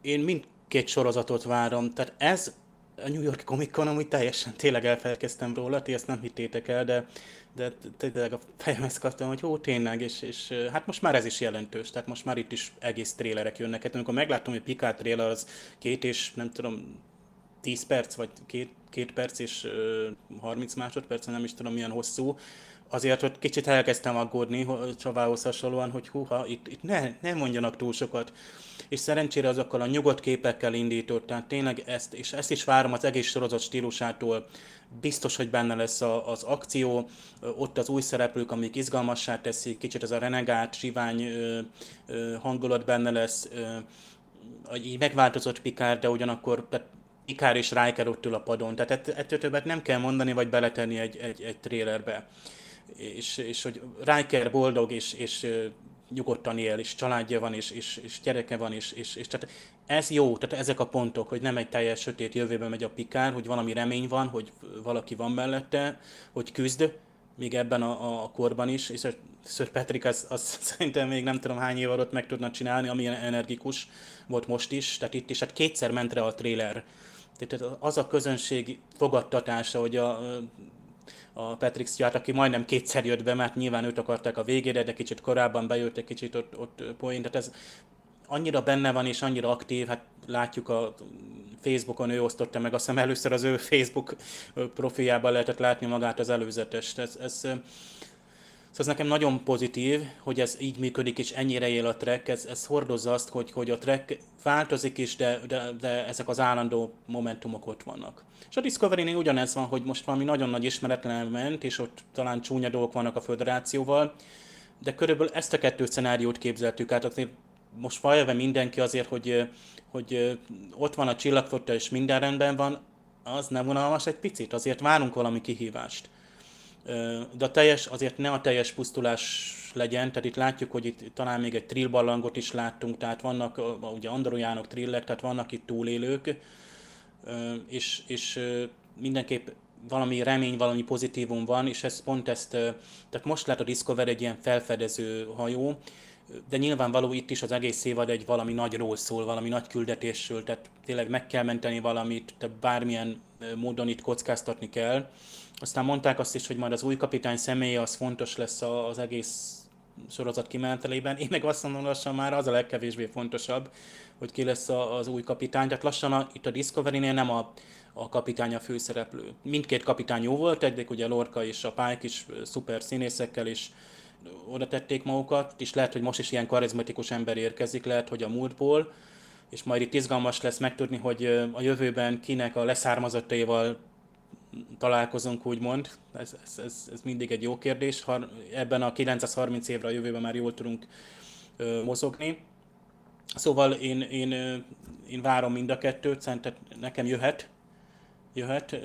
Én mindkét sorozatot várom, tehát ez a New York Comic Con amúgy teljesen tényleg elfelkeztem róla, ti ezt nem hittétek el, de de tényleg a fejemhez kaptam, hogy ó, tényleg, és, és hát most már ez is jelentős, tehát most már itt is egész trélerek jönnek. Hát amikor megláttam, hogy Picard trailer az két és nem tudom, 10 perc, vagy két, két perc és uh, 30 másodperc, nem is tudom milyen hosszú, azért hogy kicsit elkezdtem aggódni Csavához hasonlóan, hogy húha, itt, itt ne, ne mondjanak túl sokat. És szerencsére azokkal a nyugodt képekkel indított, tehát tényleg ezt, és ezt is várom az egész sorozat stílusától, biztos, hogy benne lesz a, az akció, ott az új szereplők, amik izgalmassá teszik, kicsit ez a renegát, sivány ö, hangulat benne lesz, ö, így megváltozott Pikár, de ugyanakkor tehát Ikár és Riker ott ül a padon, tehát ettől többet nem kell mondani, vagy beletenni egy, egy, egy trélerbe. És, és hogy Riker boldog, és, és nyugodtan él, és családja van, és, és, és gyereke van, és, és, és tehát ez jó, tehát ezek a pontok, hogy nem egy teljes sötét jövőbe megy a pikár, hogy valami remény van, hogy valaki van mellette, hogy küzd, még ebben a, a korban is, és Sir Patrick az, az szerintem még nem tudom hány év alatt meg tudna csinálni, amilyen energikus volt most is, tehát itt is, hát kétszer ment rá a trailer. Tehát az a közönség fogadtatása, hogy a, a Patrick Stewart, aki majdnem kétszer jött be, mert nyilván őt akarták a végére, de kicsit korábban bejött, egy kicsit ott, ott point, tehát ez annyira benne van és annyira aktív, hát látjuk a Facebookon ő osztotta meg, azt hiszem először az ő Facebook profiljában lehetett látni magát az előzetes. Ez, ez, Szóval ez nekem nagyon pozitív, hogy ez így működik, és ennyire él a track, ez, ez hordozza azt, hogy, hogy a track változik is, de, de, de ezek az állandó momentumok ott vannak. És a Discovery-nél ugyanez van, hogy most valami nagyon nagy ismeretlen ment, és ott talán csúnya dolgok vannak a föderációval, de körülbelül ezt a kettő szenáriót képzeltük át, azért most felve mindenki azért, hogy, hogy ott van a csillagfotta és minden rendben van, az nem vonalmas egy picit, azért várunk valami kihívást. De a teljes, azért ne a teljes pusztulás legyen, tehát itt látjuk, hogy itt talán még egy trillballangot is láttunk, tehát vannak ugye andorojánok, trillek, tehát vannak itt túlélők, és, és mindenképp valami remény, valami pozitívum van, és ez pont ezt, tehát most lett a Discover egy ilyen felfedező hajó, de nyilvánvaló itt is az egész évad egy valami nagyról szól, valami nagy küldetésről, tehát tényleg meg kell menteni valamit, tehát bármilyen módon itt kockáztatni kell. Aztán mondták azt is, hogy majd az új kapitány személye az fontos lesz az egész sorozat kimenetelében. Én meg azt mondom, lassan már az a legkevésbé fontosabb, hogy ki lesz az új kapitány. Tehát lassan a, itt a Discovery-nél nem a, a kapitány a főszereplő. Mindkét kapitány jó volt, egyik ugye Lorca és a Pike is szuper színészekkel, és oda tették magukat, és lehet, hogy most is ilyen karizmatikus ember érkezik, lehet, hogy a múltból, és majd itt izgalmas lesz megtudni, hogy a jövőben kinek a leszármazottaival találkozunk, úgymond. Ez, ez, ez, ez mindig egy jó kérdés. Ebben a 930 évre a jövőben már jól tudunk ö, mozogni. Szóval én, én, én várom mind a kettőt, szerintem nekem jöhet, jöhet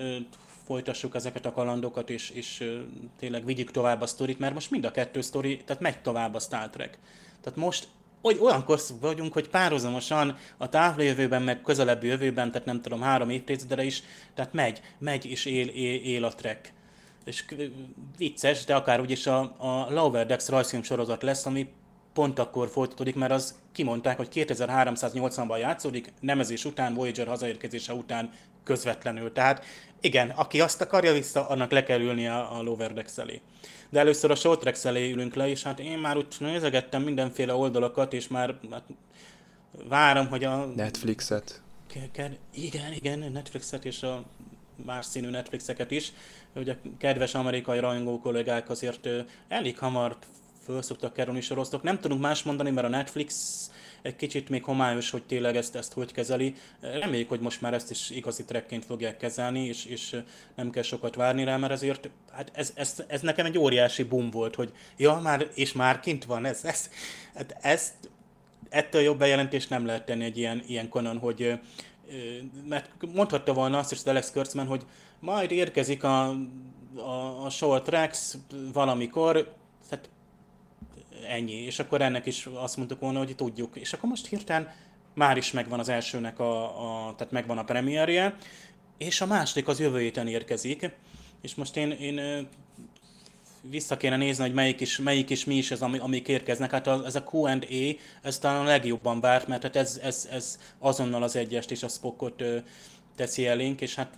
folytassuk ezeket a kalandokat, és, és tényleg vigyük tovább a sztorit, mert most mind a kettő sztori, tehát megy tovább a Star Trek. Tehát most hogy olyankor vagyunk, hogy párhuzamosan a távjövőben, meg közelebbi jövőben, tehát nem tudom, három évtizedre is, tehát megy, megy és él, él, él a trek. És vicces, de akár úgyis a, a Lower Decks rajzfilm sorozat lesz, ami pont akkor folytatódik, mert az kimondták, hogy 2380-ban játszódik, nemezés után, Voyager hazaérkezése után közvetlenül. Tehát igen, aki azt akarja vissza, annak le kell ülni a, a Lower Decks elé. De először a Short Tracks elé ülünk le, és hát én már úgy nézegettem mindenféle oldalakat, és már hát, várom, hogy a... Netflixet. Igen, igen, Netflixet és a más színű Netflixeket is. Ugye kedves amerikai rajongó kollégák azért elég hamar föl szoktak kerülni sorosztok. Nem tudunk más mondani, mert a Netflix egy kicsit még homályos, hogy tényleg ezt, ezt hogy kezeli. Reméljük, hogy most már ezt is igazi trekként fogják kezelni, és, és nem kell sokat várni rá, mert azért hát ez, ez, ez, nekem egy óriási boom volt, hogy ja, már, és már kint van, ez, ez, hát ezt, ettől jobb bejelentés nem lehet tenni egy ilyen, ilyen konon, hogy mert mondhatta volna azt is az Alex Kurtzman, hogy majd érkezik a, a, a Short Rex valamikor, ennyi. És akkor ennek is azt mondtuk volna, hogy tudjuk. És akkor most hirtelen már is megvan az elsőnek a, a tehát megvan a premierje, és a második az jövő héten érkezik. És most én, én vissza kéne nézni, hogy melyik is, melyik is mi is ez, ami, amik érkeznek. Hát ez a Q&A, ez talán a legjobban várt, mert hát ez, ez, ez azonnal az egyest és a Spockot teszi elénk, és hát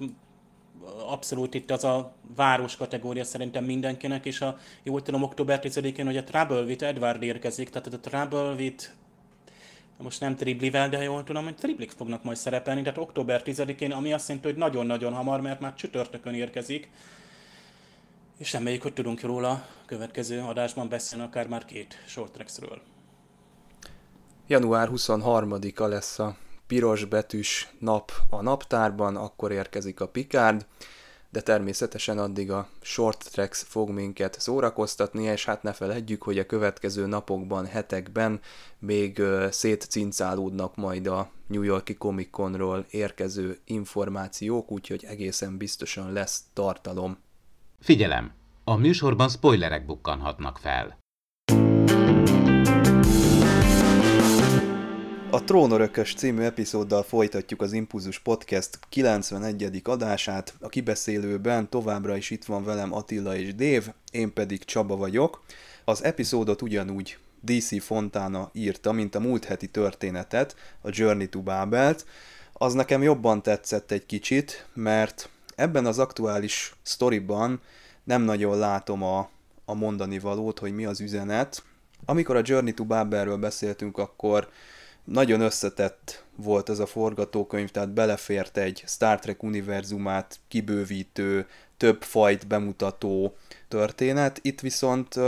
abszolút itt az a város kategória szerintem mindenkinek, és a, jól tudom, október 10-én, hogy a Trouble with Edward érkezik, tehát a Trouble with most nem Triblivel, de jól tudom, hogy Triblik fognak majd szerepelni, tehát október 10-én, ami azt jelenti, hogy nagyon-nagyon hamar, mert már csütörtökön érkezik. És reméljük, hogy tudunk róla a következő adásban beszélni, akár már két short tracksről. Január 23-a lesz a piros betűs nap a naptárban, akkor érkezik a Picard, de természetesen addig a Short Tracks fog minket szórakoztatni, és hát ne feledjük, hogy a következő napokban, hetekben még szétcincálódnak majd a New Yorki Comic Conról érkező információk, úgyhogy egészen biztosan lesz tartalom. Figyelem! A műsorban spoilerek bukkanhatnak fel. A Trónörökös című epizóddal folytatjuk az Impulzus Podcast 91. adását. A kibeszélőben továbbra is itt van velem Attila és Dév, én pedig Csaba vagyok. Az epizódot ugyanúgy DC Fontana írta, mint a múlt heti történetet, a Journey to Babelt. Az nekem jobban tetszett egy kicsit, mert ebben az aktuális sztoriban nem nagyon látom a, a mondani valót, hogy mi az üzenet. Amikor a Journey to Babelről beszéltünk, akkor nagyon összetett volt ez a forgatókönyv, tehát belefért egy Star Trek univerzumát kibővítő, több fajt bemutató történet. Itt viszont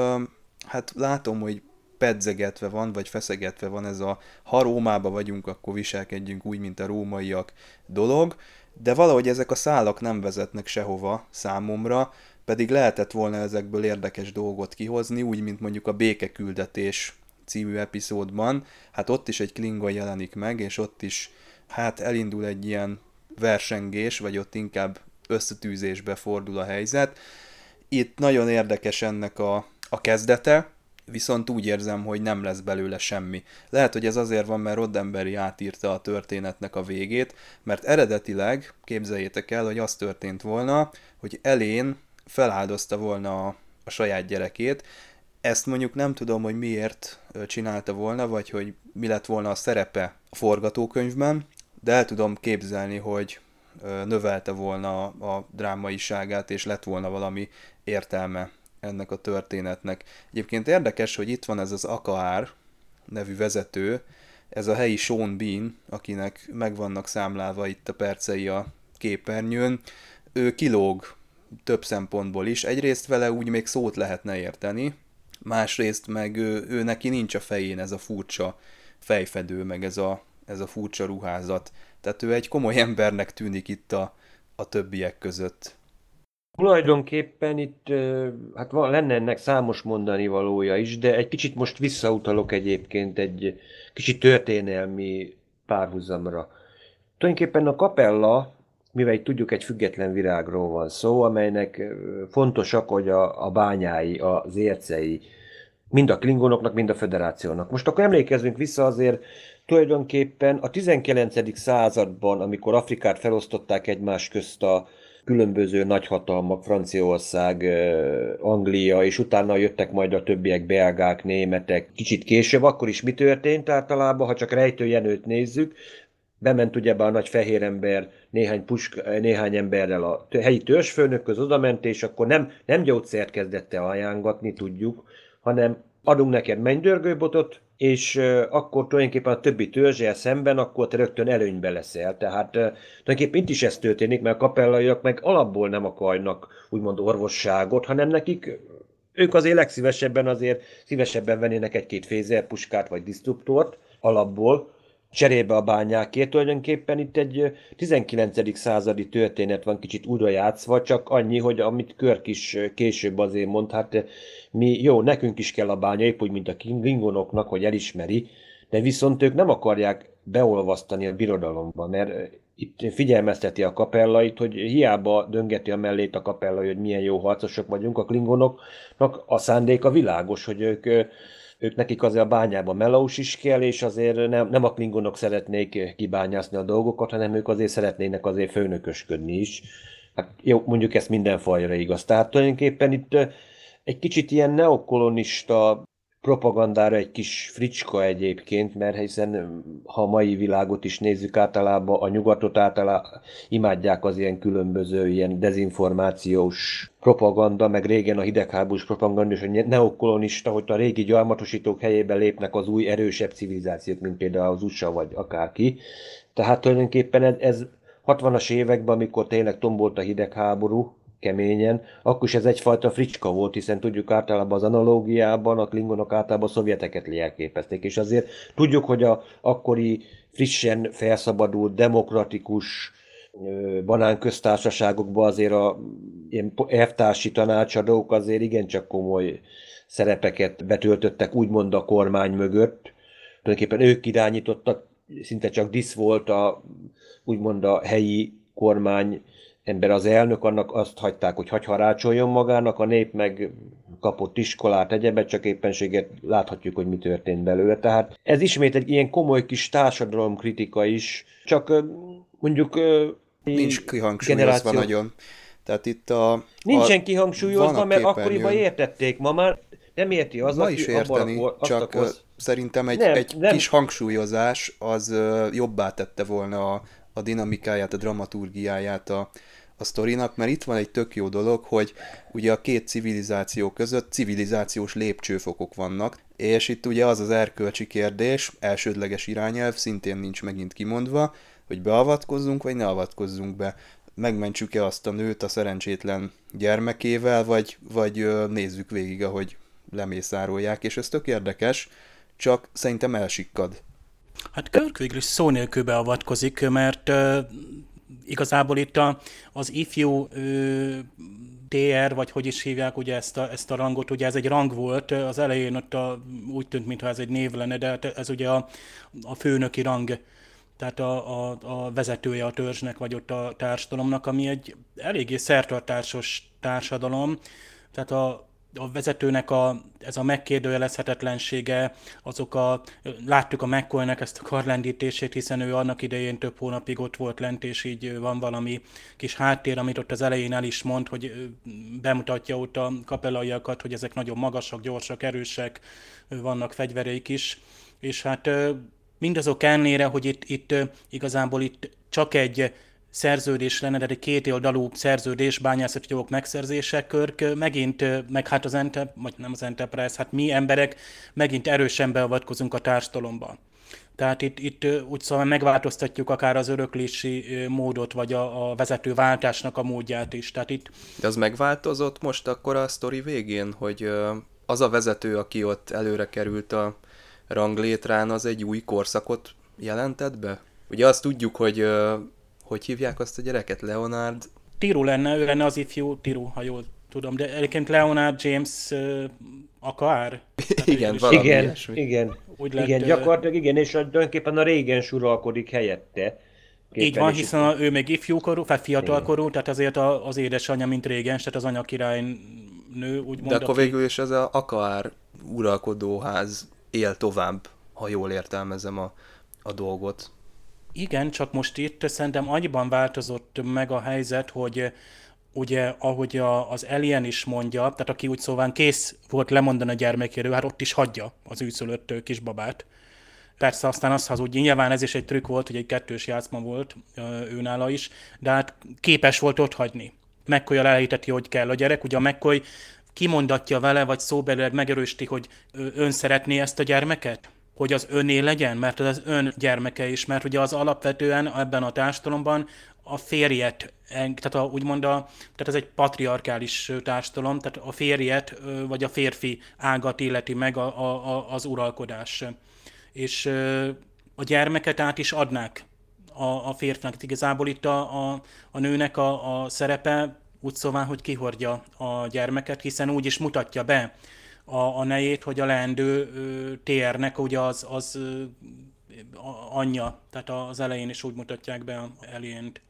hát látom, hogy pedzegetve van, vagy feszegetve van ez a ha Rómába vagyunk, akkor viselkedjünk úgy, mint a rómaiak dolog, de valahogy ezek a szálak nem vezetnek sehova számomra, pedig lehetett volna ezekből érdekes dolgot kihozni, úgy, mint mondjuk a békeküldetés című epizódban, hát ott is egy Klingon jelenik meg, és ott is hát elindul egy ilyen versengés, vagy ott inkább összetűzésbe fordul a helyzet. Itt nagyon érdekes ennek a, a kezdete, viszont úgy érzem, hogy nem lesz belőle semmi. Lehet, hogy ez azért van, mert Roddenberry átírta a történetnek a végét, mert eredetileg képzeljétek el, hogy az történt volna, hogy Elén feláldozta volna a, a saját gyerekét, ezt mondjuk nem tudom, hogy miért csinálta volna, vagy hogy mi lett volna a szerepe a forgatókönyvben, de el tudom képzelni, hogy növelte volna a drámaiságát, és lett volna valami értelme ennek a történetnek. Egyébként érdekes, hogy itt van ez az Akaár nevű vezető, ez a helyi Sean Bean, akinek megvannak számlálva itt a percei a képernyőn, ő kilóg több szempontból is. Egyrészt vele úgy még szót lehetne érteni, másrészt meg ő, ő neki nincs a fején ez a furcsa fejfedő, meg ez a, ez a furcsa ruházat. Tehát ő egy komoly embernek tűnik itt a, a többiek között. Tulajdonképpen itt hát van, lenne ennek számos mondani valója is, de egy kicsit most visszautalok egyébként egy kicsit történelmi párhuzamra. Tulajdonképpen a kapella, mivel itt tudjuk egy független virágról van szó, amelynek fontosak, hogy a, a bányái, az ércei, mind a klingonoknak, mind a federációnak. Most akkor emlékezzünk vissza azért tulajdonképpen a 19. században, amikor Afrikát felosztották egymás közt a különböző nagyhatalmak, Franciaország, Anglia, és utána jöttek majd a többiek, belgák, németek. Kicsit később, akkor is mi történt általában, ha csak rejtőjenőt nézzük, bement ugyebár a nagy fehér ember néhány, puska, néhány emberrel a helyi törzsfőnökhöz odament, és akkor nem, nem gyógyszert kezdett el ajángatni, tudjuk, hanem adunk neked mennydörgőbotot, és akkor tulajdonképpen a többi törzsel szemben, akkor te rögtön előnybe leszel. Tehát tulajdonképpen itt is ez történik, mert a kapellaiak meg alapból nem akarnak úgymond orvosságot, hanem nekik ők azért legszívesebben azért szívesebben vennének egy-két fézerpuskát vagy disztruptort alapból, cserébe a bányákért. Tulajdonképpen itt egy 19. századi történet van kicsit újra játszva, csak annyi, hogy amit Körk is később azért mond, hát mi, jó, nekünk is kell a bánya, épp úgy, mint a klingonoknak, hogy elismeri, de viszont ők nem akarják beolvasztani a birodalomba, mert itt figyelmezteti a kapellait, hogy hiába döngeti a mellét a kapella, hogy milyen jó harcosok vagyunk, a klingonoknak a szándéka világos, hogy ők ők nekik azért a bányában melós is kell, és azért nem, nem a klingonok szeretnék kibányászni a dolgokat, hanem ők azért szeretnének azért főnökösködni is. Hát jó, mondjuk ezt minden fajra igaz. Tehát tulajdonképpen itt egy kicsit ilyen neokolonista propagandára egy kis fricska egyébként, mert hiszen ha a mai világot is nézzük általában, a nyugatot általában imádják az ilyen különböző ilyen dezinformációs propaganda, meg régen a hidegháborús propaganda, és a neokolonista, hogy a régi gyarmatosítók helyébe lépnek az új erősebb civilizációk, mint például az USA vagy akárki. Tehát tulajdonképpen ez, ez 60-as években, amikor tényleg tombolt a hidegháború, keményen, akkor is ez egyfajta fricska volt, hiszen tudjuk általában az analógiában, a klingonok általában a szovjeteket jelképezték, és azért tudjuk, hogy a akkori frissen felszabadult, demokratikus banánköztársaságokban azért a ilyen elvtársi tanácsadók azért igencsak komoly szerepeket betöltöttek úgymond a kormány mögött. Tulajdonképpen ők irányítottak, szinte csak disz volt a, úgymond a helyi kormány ember az elnök, annak azt hagyták, hogy hagy harácsoljon magának, a nép meg kapott iskolát, egyebet, csak éppenséget láthatjuk, hogy mi történt belőle. Tehát ez ismét egy ilyen komoly kis társadalomkritika is, csak mondjuk Nincs kihangsúlyozva generáció... nagyon. Tehát itt a... Nincsen a, kihangsúlyozva, mert akkoriban értették. Ma már nem érti az, Ma is érteni, abban, csak az... szerintem egy, nem, egy nem. kis hangsúlyozás az jobbá tette volna a, a dinamikáját, a dramaturgiáját a, a sztorinak, mert itt van egy tök jó dolog, hogy ugye a két civilizáció között civilizációs lépcsőfokok vannak, és itt ugye az az erkölcsi kérdés, elsődleges irányelv, szintén nincs megint kimondva, hogy beavatkozzunk, vagy ne avatkozzunk be. Megmentsük-e azt a nőt a szerencsétlen gyermekével, vagy, vagy nézzük végig, ahogy lemészárolják, és ez tök érdekes, csak szerintem elsikkad. Hát Kirk végül is szó nélkül beavatkozik, mert igazából itt a, az ifjú uh, TR, vagy hogy is hívják ugye ezt a, ezt a rangot, ugye ez egy rang volt, az elején ott a, úgy tűnt, mintha ez egy név lenne, de hát ez ugye a, a főnöki rang tehát a, a, a vezetője a törzsnek, vagy ott a társadalomnak, ami egy eléggé szertartásos társadalom, tehát a, a vezetőnek a, ez a megkérdőjelezhetetlensége, azok a, láttuk a mccoy ezt a karlendítését, hiszen ő annak idején több hónapig ott volt lent, és így van valami kis háttér, amit ott az elején el is mond, hogy bemutatja ott a kapelaiakat, hogy ezek nagyon magasak, gyorsak, erősek, vannak fegyvereik is, és hát mindazok ellenére, hogy itt, itt igazából itt csak egy szerződés lenne, de egy két oldalú szerződés, bányászati jogok megszerzése, Körk megint, meg hát az Ente, vagy nem az Enterprise, hát mi emberek megint erősen beavatkozunk a társadalomba. Tehát itt, itt úgy szóval megváltoztatjuk akár az öröklési módot, vagy a, a vezető váltásnak a módját is. Tehát itt... De az megváltozott most akkor a sztori végén, hogy az a vezető, aki ott előre került a ranglétrán az egy új korszakot jelentett be? Ugye azt tudjuk, hogy hogy hívják azt a gyereket? Leonard? Tiru lenne, ő lenne az ifjú Tiru, ha jól tudom, de egyébként Leonard James uh, akar. igen, valami igen, ilyesmi. igen, Úgy lett, igen, gyakorlatilag igen, és tulajdonképpen a régen suralkodik helyette. Így van, hiszen a, ő még ifjúkorú, tehát fiatalkorú, tehát azért a, az édesanyja, mint régen, tehát az anyakirály nő, úgy De akkor végül is ez a akár uralkodóház él tovább, ha jól értelmezem a, a dolgot. Igen, csak most itt szerintem annyiban változott meg a helyzet, hogy ugye, ahogy a, az Alien is mondja, tehát aki úgy szóval kész volt lemondani a gyermekéről, hát ott is hagyja az őszülött kisbabát. Persze aztán az hazudj, nyilván ez is egy trükk volt, hogy egy kettős játszma volt őnála is, de hát képes volt ott hagyni. McCoy elhiteti, hogy kell a gyerek. Ugye a McCoy kimondatja vele, vagy szóbelileg megerősíti, hogy ön szeretné ezt a gyermeket? Hogy az öné legyen? Mert az ön gyermeke is, mert ugye az alapvetően ebben a társadalomban a férjet, tehát a, úgymond a, tehát ez egy patriarkális társadalom, tehát a férjet vagy a férfi ágat illeti meg a, a, az uralkodás. És a gyermeket át is adnák a, a férfinak. Igazából itt a, a, a nőnek a, a szerepe úgy szóval, hogy kihordja a gyermeket, hiszen úgy is mutatja be a, a nejét, hogy a leendő TR-nek ugye az, az a, anyja, tehát az elején is úgy mutatják be a Alien-t,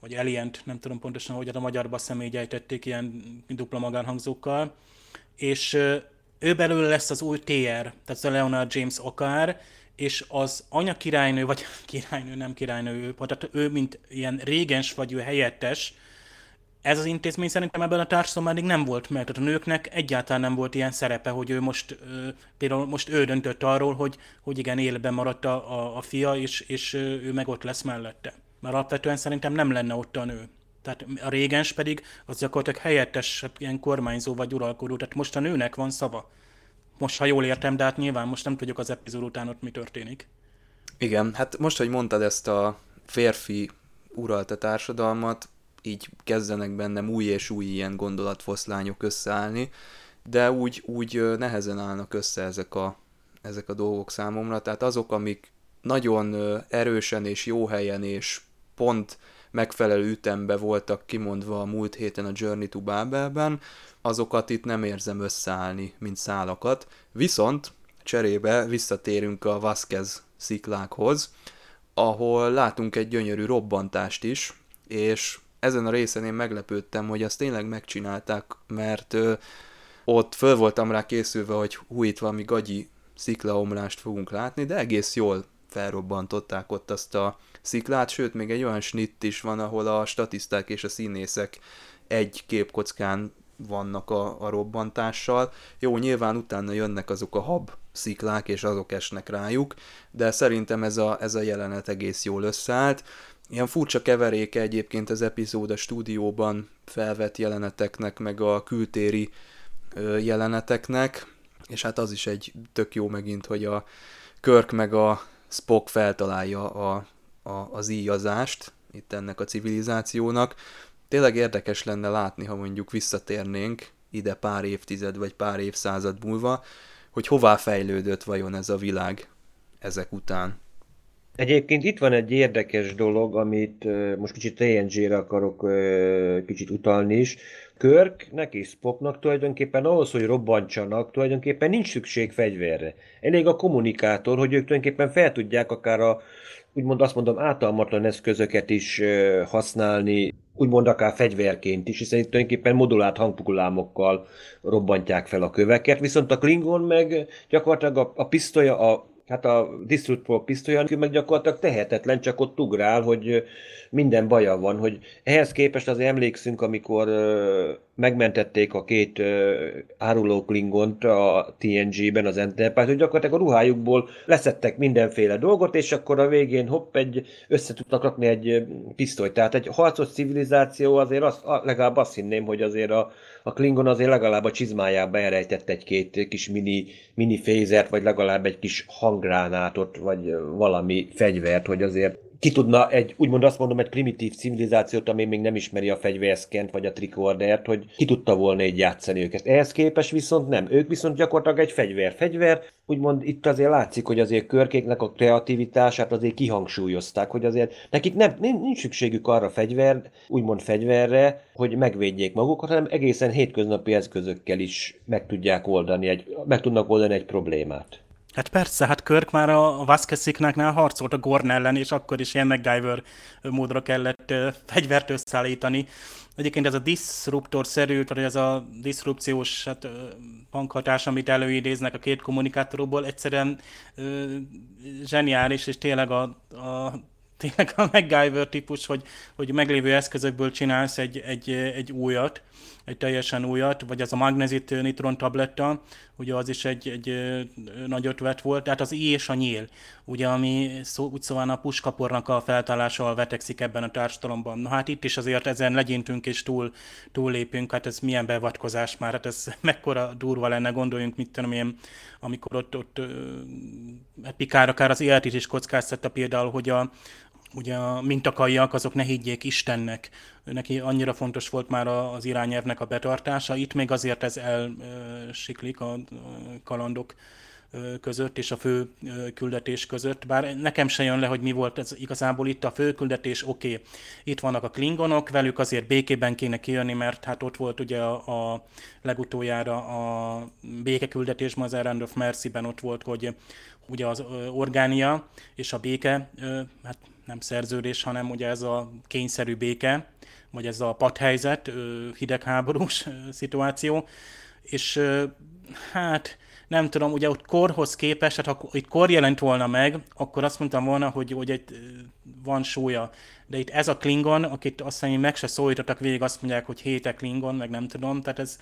vagy Alien-t, nem tudom pontosan, hogy a magyarba személy ejtették ilyen dupla magánhangzókkal, és ő belőle lesz az új TR, tehát a Leonard James Okár, és az anya királynő, vagy királynő, nem királynő, tehát ő, mint ilyen régens vagy ő helyettes, ez az intézmény szerintem ebben a társadalomban eddig nem volt meg. Tehát a nőknek egyáltalán nem volt ilyen szerepe, hogy ő most, például most ő döntött arról, hogy, hogy igen, életben maradt a, a, a fia, és, és ő meg ott lesz mellette. Mert alapvetően szerintem nem lenne ott a nő. Tehát a régens pedig az gyakorlatilag helyettes ilyen kormányzó vagy uralkodó, tehát most a nőnek van szava. Most, ha jól értem, de hát nyilván most nem tudjuk az epizód után ott mi történik. Igen, hát most, hogy mondtad ezt a férfi uralta társadalmat, így kezdenek bennem új és új ilyen gondolatfoszlányok összeállni, de úgy, úgy nehezen állnak össze ezek a, ezek a dolgok számomra, tehát azok, amik nagyon erősen és jó helyen és pont megfelelő ütembe voltak kimondva a múlt héten a Journey to Babelben, azokat itt nem érzem összeállni, mint szálakat. Viszont cserébe visszatérünk a Vasquez sziklákhoz, ahol látunk egy gyönyörű robbantást is, és ezen a részen én meglepődtem, hogy azt tényleg megcsinálták, mert ö, ott föl voltam rá készülve, hogy hú, itt valami gagyi sziklaomlást fogunk látni, de egész jól felrobbantották ott azt a sziklát, sőt, még egy olyan snitt is van, ahol a statiszták és a színészek egy képkockán vannak a, a robbantással. Jó, nyilván utána jönnek azok a hab sziklák, és azok esnek rájuk, de szerintem ez a, ez a jelenet egész jól összeállt. Ilyen furcsa keveréke egyébként az epizód a stúdióban felvett jeleneteknek, meg a kültéri jeleneteknek, és hát az is egy tök jó megint, hogy a Körk meg a Spock feltalálja a, a, az íjazást itt ennek a civilizációnak. Tényleg érdekes lenne látni, ha mondjuk visszatérnénk ide pár évtized vagy pár évszázad múlva, hogy hová fejlődött vajon ez a világ ezek után. Egyébként itt van egy érdekes dolog, amit most kicsit TNG-re akarok kicsit utalni is. Körknek és Spocknak tulajdonképpen ahhoz, hogy robbantsanak, tulajdonképpen nincs szükség fegyverre. Elég a kommunikátor, hogy ők tulajdonképpen fel tudják akár a, úgymond azt mondom, általmatlan eszközöket is használni, úgymond akár fegyverként is, hiszen itt tulajdonképpen modulált hangpukulámokkal robbantják fel a köveket, viszont a Klingon meg gyakorlatilag a, a pisztolya, a hát a Disruptor pisztolya meg gyakorlatilag tehetetlen, csak ott ugrál, hogy minden baja van, hogy ehhez képest azért emlékszünk, amikor megmentették a két áruló klingont a TNG-ben, az Enterprise, hogy gyakorlatilag a ruhájukból leszettek mindenféle dolgot, és akkor a végén hopp, egy, össze rakni egy pisztolyt. Tehát egy harcos civilizáció azért azt, legalább azt hinném, hogy azért a, a Klingon azért legalább a csizmájába elrejtett egy-két kis mini, mini fézert, vagy legalább egy kis hangránátot, vagy valami fegyvert, hogy azért ki tudna egy, úgymond azt mondom, egy primitív civilizációt, ami még nem ismeri a fegyverszkent vagy a trikordert, hogy ki tudta volna egy játszani őket. Ehhez képest viszont nem. Ők viszont gyakorlatilag egy fegyver. Fegyver, úgymond itt azért látszik, hogy azért körkéknek a kreativitását azért kihangsúlyozták, hogy azért nekik nem, nincs szükségük arra fegyver, úgymond fegyverre, hogy megvédjék magukat, hanem egészen hétköznapi eszközökkel is meg tudják oldani egy, meg tudnak oldani egy problémát. Hát persze, hát Körk már a Vasqueziknáknál harcolt a Gorn ellen, és akkor is ilyen MacGyver módra kellett fegyvert összeállítani. Egyébként ez a disruptor-szerű, tehát ez a diszrupciós hát, bankhatás, amit előidéznek a két kommunikátorokból, egyszerűen ö, zseniális, és tényleg a, a tényleg a MacGyver típus, hogy, hogy meglévő eszközökből csinálsz egy, egy, egy újat, egy teljesen újat, vagy az a magnezit nitron tabletta, ugye az is egy, egy nagy ötvet volt, tehát az I és a nyíl, ugye ami szó, úgy szóval a puskapornak a feltállással vetekszik ebben a társadalomban. Na hát itt is azért ezen legyintünk és túl, túllépünk, hát ez milyen beavatkozás már, hát ez mekkora durva lenne, gondoljunk, mit tudom én, amikor ott, ott hát Pikár akár az életét is kockáztatta például, hogy a, ugye a mintakaiak azok ne higgyék Istennek. Neki annyira fontos volt már az irányelvnek a betartása. Itt még azért ez elsiklik a kalandok között és a fő küldetés között, bár nekem se jön le, hogy mi volt ez igazából itt a fő küldetés, oké, okay, itt vannak a klingonok, velük azért békében kéne kijönni, mert hát ott volt ugye a, a legutoljára a békeküldetésben, az Errand of Mercy-ben ott volt, hogy ugye az orgánia és a béke, hát nem szerződés, hanem ugye ez a kényszerű béke, vagy ez a padhelyzet, hidegháborús szituáció, és hát nem tudom, ugye ott korhoz képest, tehát ha itt kor jelent volna meg, akkor azt mondtam volna, hogy, hogy egy, van súlya. De itt ez a Klingon, akit azt hiszem, meg se szólítottak végig, azt mondják, hogy héte Klingon, meg nem tudom, tehát ez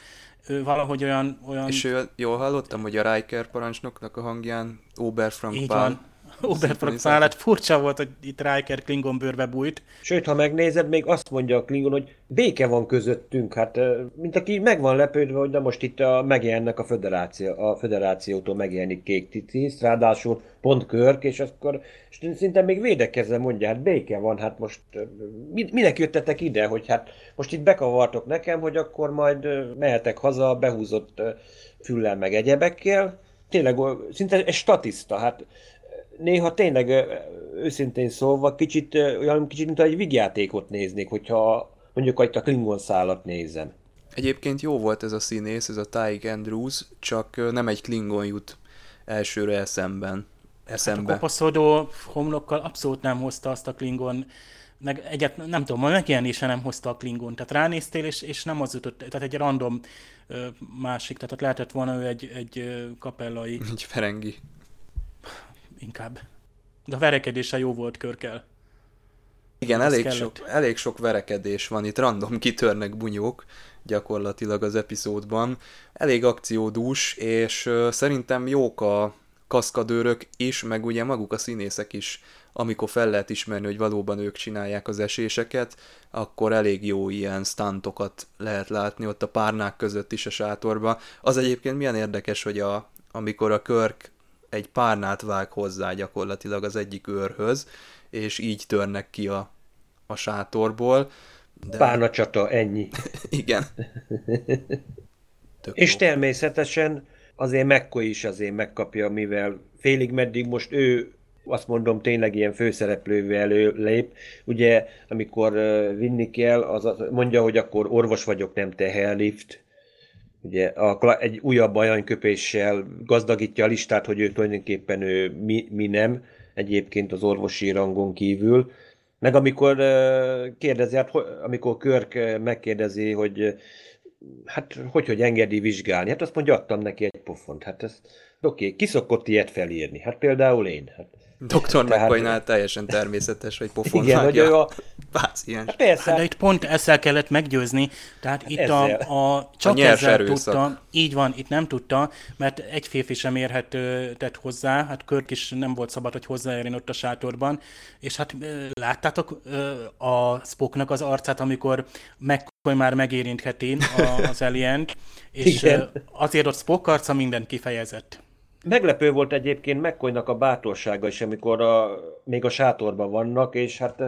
ő valahogy olyan... olyan... És ő, jól hallottam, hogy a Riker parancsnoknak a hangján Oberfrank Pál Oberfrog szállat. Furcsa volt, hogy itt Riker Klingon bőrbe bújt. Sőt, ha megnézed, még azt mondja a Klingon, hogy béke van közöttünk, hát mint aki meg van lepődve, hogy de most itt a, megjelennek a föderáció, a föderációtól megjelenik kék tiszt, ráadásul pont Körk, és akkor és szinte még védekezve mondja, hát béke van, hát most minek jöttetek ide, hogy hát most itt bekavartok nekem, hogy akkor majd mehetek haza behúzott füllel meg egyebekkel, tényleg szinte egy statiszta, hát néha tényleg őszintén szólva kicsit olyan kicsit, mint egy vigjátékot néznék, hogyha mondjuk hogy a Klingon szállat nézem. Egyébként jó volt ez a színész, ez a Tyke Andrews, csak nem egy Klingon jut elsőre eszemben. eszembe. Hát a kopaszodó homlokkal abszolút nem hozta azt a Klingon meg egyet, nem tudom, megjelenése nem hozta a Klingon. Tehát ránéztél, és, és nem az jutott, tehát egy random ö, másik, tehát ott lehetett volna ő egy, egy kapellai. Egy ferengi. Inkább. De a verekedése jó volt körkel. Igen, elég sok, elég sok verekedés van, itt random kitörnek bunyók gyakorlatilag az epizódban. Elég akciódús, és szerintem jók a kaszkadőrök is, meg ugye maguk a színészek is amikor fel lehet ismerni, hogy valóban ők csinálják az eséseket, akkor elég jó ilyen stuntokat lehet látni ott a párnák között is a sátorba. Az egyébként milyen érdekes, hogy a, amikor a Körk egy párnát vág hozzá gyakorlatilag az egyik őrhöz, és így törnek ki a, a sátorból. De... Párna csata, ennyi. Igen. Tök és jó. természetesen azért McCoy is azért megkapja, mivel félig meddig most ő azt mondom, tényleg ilyen főszereplővé előlép. Ugye, amikor vinni kell, az mondja, hogy akkor orvos vagyok, nem teherlift. Ugye a, egy újabb ajanyköpéssel gazdagítja a listát, hogy ő tulajdonképpen ő mi, mi nem, egyébként az orvosi rangon kívül. Meg amikor kérdezi, hát, amikor Körk megkérdezi, hogy hát hogy, hogy engedi vizsgálni, hát azt mondja, adtam neki egy pofont. Hát ez oké, okay, ki szokott ilyet felírni? Hát például én. Hát Dr. Tehát... teljesen természetes, hogy pofon Igen, hogy ő a... páciens. Hát persze. Hát, de itt pont ezzel kellett meggyőzni, tehát itt a, a, csak a ezzel erőszak. tudta, így van, itt nem tudta, mert egy férfi sem érhetett hozzá, hát Körk is nem volt szabad, hogy hozzáérjen ott a sátorban, és hát láttátok a Spocknak az arcát, amikor meg már megérintheti az alien és Igen. azért ott Spock arca minden kifejezett. Meglepő volt egyébként McCoynak a bátorsága is, amikor a, még a sátorban vannak, és hát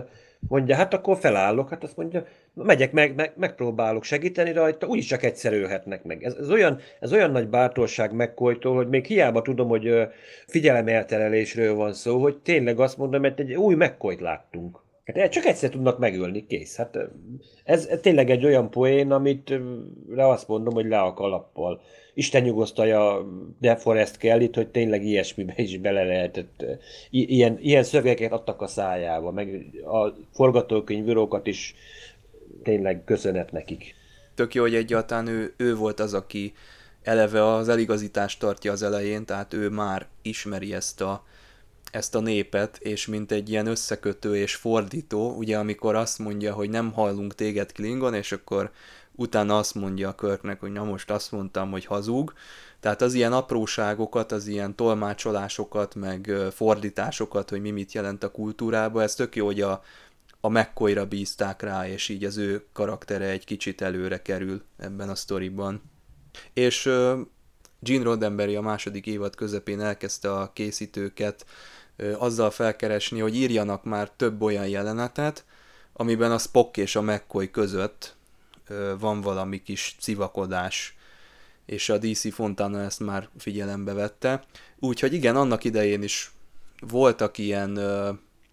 mondja, hát akkor felállok, hát azt mondja, megyek, meg, meg megpróbálok segíteni rajta, úgyis csak egyszer ölhetnek meg. Ez, ez, olyan, ez olyan nagy bátorság McCoytól, hogy még hiába tudom, hogy figyelemelterelésről van szó, hogy tényleg azt mondom, mert egy új McCoyt láttunk. Hát csak egyszer tudnak megölni, kész. Hát ez tényleg egy olyan poén, amit le azt mondom, hogy le a kalappal. Isten nyugosztalja DeForest kell itt, hogy tényleg ilyesmibe is bele lehetett. Ilyen, ilyen szövegeket adtak a szájába, meg a forgatókönyvírókat is tényleg köszönet nekik. Tök jó, hogy egyáltalán ő, ő volt az, aki eleve az eligazítást tartja az elején, tehát ő már ismeri ezt a, ezt a népet, és mint egy ilyen összekötő és fordító, ugye amikor azt mondja, hogy nem hallunk téged Klingon, és akkor utána azt mondja a Körknek, hogy na most azt mondtam, hogy hazug. Tehát az ilyen apróságokat, az ilyen tolmácsolásokat, meg fordításokat, hogy mi mit jelent a kultúrába, ez tök jó, hogy a, a mccoy bízták rá, és így az ő karaktere egy kicsit előre kerül ebben a sztoriban. És Gene Roddenberry a második évad közepén elkezdte a készítőket azzal felkeresni, hogy írjanak már több olyan jelenetet, amiben a Spock és a McCoy között van valami kis civakodás, és a DC Fontana ezt már figyelembe vette. Úgyhogy igen, annak idején is voltak ilyen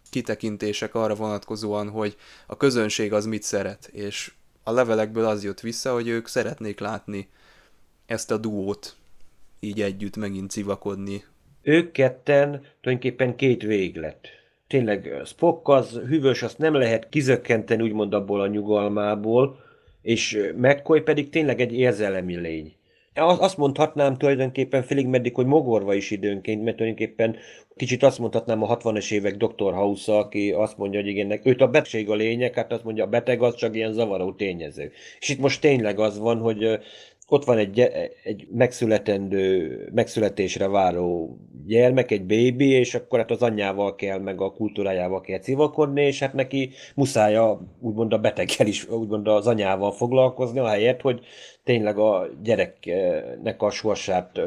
kitekintések arra vonatkozóan, hogy a közönség az mit szeret, és a levelekből az jött vissza, hogy ők szeretnék látni ezt a duót így együtt megint civakodni. Ők ketten tulajdonképpen két véglet. Tényleg Spock az hűvös, azt nem lehet kizökkenteni úgymond abból a nyugalmából, és McCoy pedig tényleg egy érzelemi lény. Azt mondhatnám tulajdonképpen félig meddig, hogy mogorva is időnként, mert tulajdonképpen kicsit azt mondhatnám a 60-es évek Dr. House, aki azt mondja, hogy igen, őt a betegség a lényeg, hát azt mondja, a beteg az csak ilyen zavaró tényező. És itt most tényleg az van, hogy ott van egy, egy megszületendő, megszületésre váró gyermek, egy bébi, és akkor hát az anyjával kell, meg a kultúrájával kell civakodni, és hát neki muszáj a, úgymond a beteggel is, úgymond az anyával foglalkozni, ahelyett, hogy tényleg a gyereknek a sorsát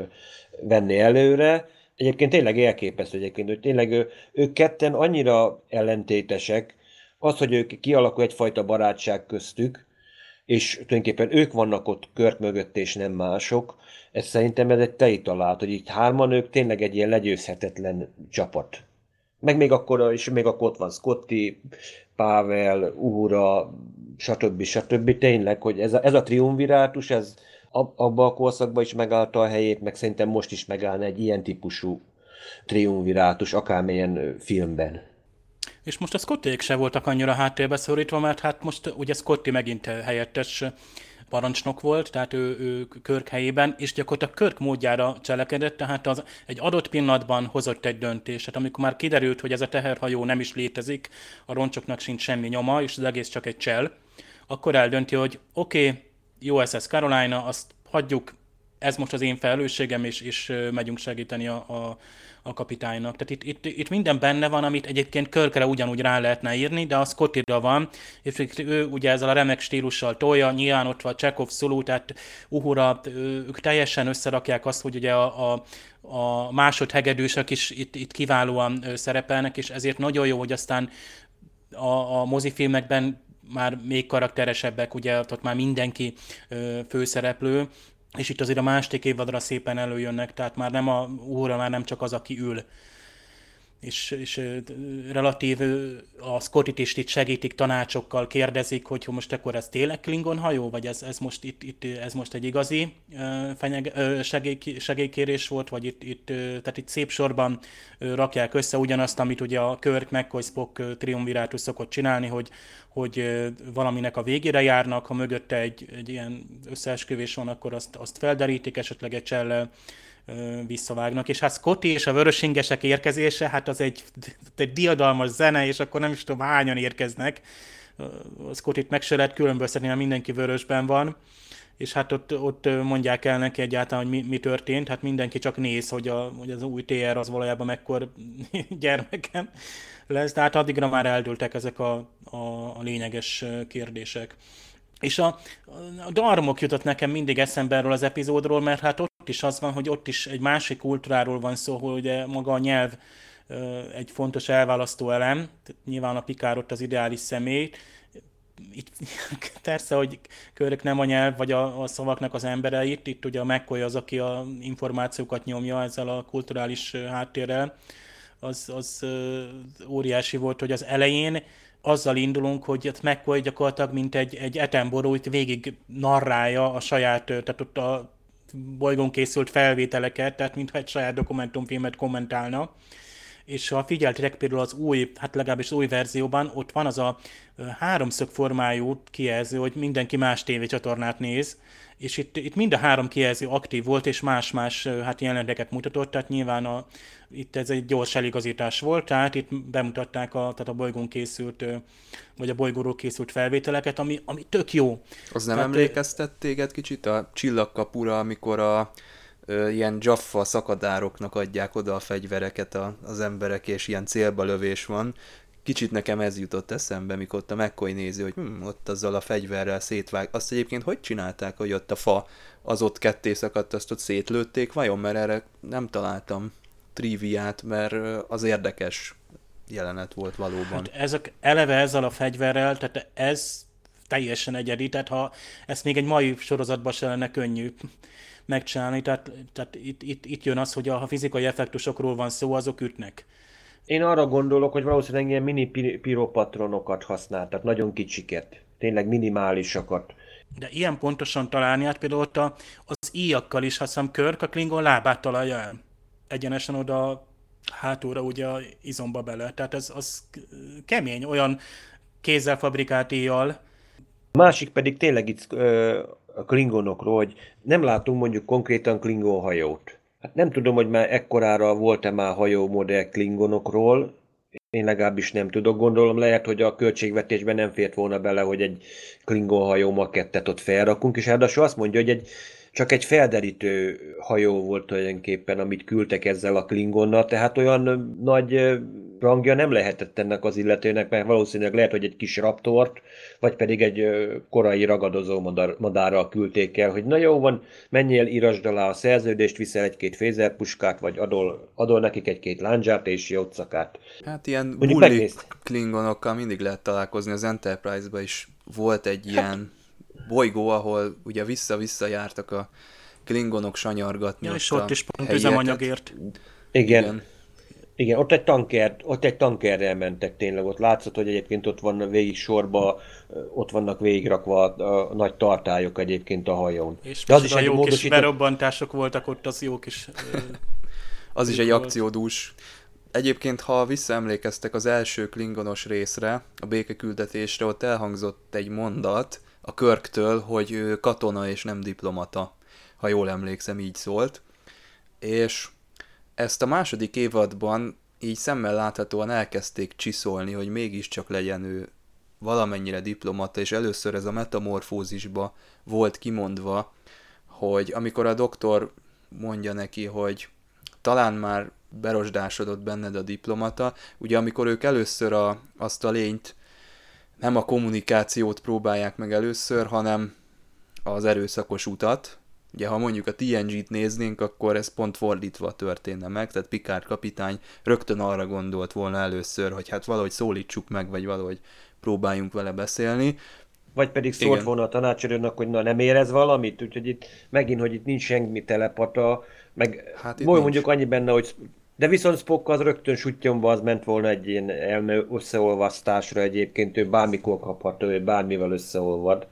venni előre. Egyébként tényleg elképesztő egyébként, hogy tényleg ő, ők ketten annyira ellentétesek, az, hogy ők kialakul egyfajta barátság köztük, és tulajdonképpen ők vannak ott kört mögött, és nem mások. Ez szerintem ez egy tei talált, hogy itt hárman ők tényleg egy ilyen legyőzhetetlen csapat. Meg még akkor, és még akkor ott van Scotty, Pavel, Uhura, stb. stb. Tényleg, hogy ez a, ez a triumvirátus, ez abban a korszakban is megállta a helyét, meg szerintem most is megállna egy ilyen típusú triumvirátus, akármilyen filmben. És most a Scottiék se voltak annyira háttérbe szorítva, mert hát most ugye Scotty megint helyettes parancsnok volt, tehát ő, ő Körk helyében, és gyakorlatilag Körk módjára cselekedett, tehát az egy adott pillanatban hozott egy döntést. Tehát amikor már kiderült, hogy ez a teherhajó nem is létezik, a roncsoknak sincs semmi nyoma, és az egész csak egy csel, akkor eldönti, hogy oké, okay, USS Carolina, azt hagyjuk, ez most az én felelősségem, és, és megyünk segíteni a, a, a kapitánynak. Tehát itt, itt, itt minden benne van, amit egyébként Körkre ugyanúgy rá lehetne írni, de az Scottira van, és ő ugye ezzel a remek stílussal tolja, nyilván ott van Csekov, Szulú, tehát Uhura, ők teljesen összerakják azt, hogy ugye a, a, a másodhegedűsök is itt, itt kiválóan szerepelnek, és ezért nagyon jó, hogy aztán a, a mozifilmekben már még karakteresebbek, ugye ott már mindenki ö, főszereplő, és itt azért a másik évadra szépen előjönnek, tehát már nem a óra, már nem csak az, aki ül. És, és relatív a is itt segítik tanácsokkal, kérdezik, hogy most akkor ez tényleg Klingon hajó, vagy ez, ez, most, itt, itt, ez most egy igazi fenyeg, segély, segélykérés volt, vagy itt, itt, tehát itt szép sorban rakják össze ugyanazt, amit ugye a Kirk, McCoy, Spock triumvirátus szokott csinálni, hogy, hogy valaminek a végére járnak, ha mögötte egy, egy ilyen összeesküvés van, akkor azt, azt felderítik, esetleg egy csellel visszavágnak. És hát Scotty és a vörösingesek érkezése, hát az egy, egy diadalmas zene, és akkor nem is tudom hányan érkeznek. Scottit meg se lehet különböztetni, mert mindenki vörösben van és hát ott, ott mondják el neki egyáltalán, hogy mi, mi történt, hát mindenki csak néz, hogy, a, hogy az új TR az valójában mekkor gyermeken lesz, de hát addigra már eldültek ezek a, a, a lényeges kérdések. És a, a darmok jutott nekem mindig eszembe erről az epizódról, mert hát ott is az van, hogy ott is egy másik kultúráról van szó, hogy maga a nyelv egy fontos elválasztó elem, nyilván a Pikár ott az ideális személy, itt persze, hogy körök nem a nyelv, vagy a, a szavaknak az embereit, itt ugye a McCoy az, aki a információkat nyomja ezzel a kulturális háttérrel, az, az óriási volt, hogy az elején azzal indulunk, hogy ott McCoy gyakorlatilag mint egy, egy etemború, itt végig narrálja a saját, tehát ott a bolygón készült felvételeket, tehát mintha egy saját dokumentumfilmet kommentálna. És ha figyeltek például az új, hát legalábbis az új verzióban, ott van az a háromszög formájú kijelző, hogy mindenki más tévécsatornát néz, és itt, itt mind a három kijelző aktív volt, és más-más hát jeleneteket mutatott, tehát nyilván a, itt ez egy gyors eligazítás volt, tehát itt bemutatták a, tehát a bolygón készült, vagy a bolygóról készült felvételeket, ami, ami tök jó. Az nem tehát, emlékeztet téged kicsit a csillagkapura, amikor a ö, ilyen Jaffa szakadároknak adják oda a fegyvereket a, az emberek, és ilyen célba lövés van. Kicsit nekem ez jutott eszembe, mikor ott a McCoy nézi, hogy hm, ott azzal a fegyverrel szétvág. Azt egyébként hogy csinálták, hogy ott a fa az ott ketté szakadt, azt ott szétlőtték? Vajon, mert erre nem találtam triviát, mert az érdekes jelenet volt valóban. Hát ezek eleve ezzel a fegyverrel, tehát ez teljesen egyedi, tehát ha ezt még egy mai sorozatban se lenne könnyű megcsinálni, tehát, tehát itt, itt, itt jön az, hogy a, fizikai effektusokról van szó, azok ütnek. Én arra gondolok, hogy valószínűleg ilyen mini piropatronokat használtak, nagyon kicsiket, tényleg minimálisakat. De ilyen pontosan találni, hát például ott a, az íjakkal is, ha hiszem Körk a Klingon lábát találja el. Egyenesen oda hátulra ugye izomba bele. Tehát ez az kemény, olyan kézzel fabrikált íjjal. Másik pedig tényleg itt ö, a klingonokról, hogy nem látunk mondjuk konkrétan klingon hajót. Hát nem tudom, hogy már ekkorára volt-e már modell klingonokról, én legalábbis nem tudok, gondolom lehet, hogy a költségvetésben nem fért volna bele, hogy egy klingon hajó makettet ott felrakunk, és ráadásul azt mondja, hogy egy csak egy felderítő hajó volt tulajdonképpen, amit küldtek ezzel a Klingonnal, tehát olyan nagy rangja nem lehetett ennek az illetőnek, mert valószínűleg lehet, hogy egy kis raptort, vagy pedig egy korai ragadozó madár, madárral küldték el, hogy na jó van, menjél, írasd alá a szerződést, viszel egy-két fézerpuskát, vagy adol, adol nekik egy-két lándzsát és jócakát. Hát ilyen bulli klingonokkal mindig lehet találkozni, az Enterprise-ba is volt egy hát, ilyen bolygó, ahol ugye vissza-vissza jártak a klingonok sanyargatni. Ja, és ott is pont üzemanyagért. Igen. Igen. Igen, ott egy, tanker, ott egy tankerrel mentek tényleg, ott látszott, hogy egyébként ott van végig sorba, ott vannak végigrakva a, a nagy tartályok egyébként a hajón. És De az is a jó módosított... kis berobbantások voltak ott, az jó kis... az is egy akciódús. Egyébként, ha visszaemlékeztek az első klingonos részre, a békeküldetésre, ott elhangzott egy mondat, a Körktől, hogy ő katona és nem diplomata, ha jól emlékszem, így szólt. És ezt a második évadban így szemmel láthatóan elkezdték csiszolni, hogy mégiscsak legyen ő valamennyire diplomata, és először ez a metamorfózisba volt kimondva, hogy amikor a doktor mondja neki, hogy talán már berosdásodott benned a diplomata, ugye amikor ők először a, azt a lényt nem a kommunikációt próbálják meg először, hanem az erőszakos utat. Ugye, ha mondjuk a TNG-t néznénk, akkor ez pont fordítva történne meg, tehát Picard kapitány rögtön arra gondolt volna először, hogy hát valahogy szólítsuk meg, vagy valahogy próbáljunk vele beszélni. Vagy pedig szólt Igen. volna a tanácsadónak, hogy na nem érez valamit, úgyhogy itt megint, hogy itt nincs semmi telepata, meg hát mondjuk annyi benne, hogy de viszont Spock az rögtön sutyomba az ment volna egy ilyen elme összeolvasztásra egyébként, ő bármikor kapható, ő bármivel összeolvad,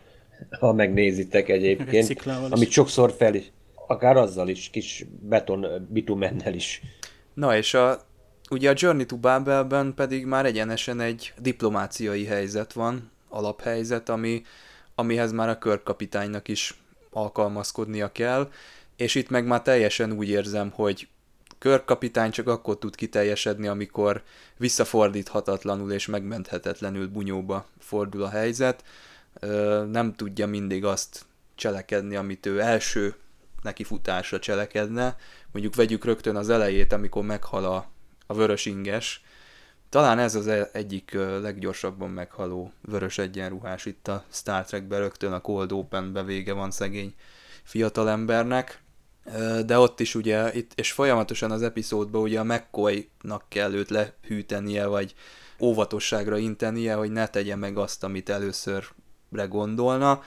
ha megnézitek egyébként, amit sokszor fel is, akár azzal is, kis beton bitumennel is. Na és a, ugye a Journey to Babelben pedig már egyenesen egy diplomáciai helyzet van, alaphelyzet, ami, amihez már a körkapitánynak is alkalmazkodnia kell, és itt meg már teljesen úgy érzem, hogy körkapitány csak akkor tud kiteljesedni, amikor visszafordíthatatlanul és megmenthetetlenül bunyóba fordul a helyzet. Nem tudja mindig azt cselekedni, amit ő első nekifutásra cselekedne. Mondjuk vegyük rögtön az elejét, amikor meghal a, a vörös inges. Talán ez az e- egyik leggyorsabban meghaló vörös egyenruhás itt a Star Trekben rögtön a Cold Open vége van szegény fiatalembernek de ott is ugye, itt, és folyamatosan az epizódban ugye a McCoy-nak kell őt lehűtenie, vagy óvatosságra intenie, hogy ne tegye meg azt, amit előszörre gondolna,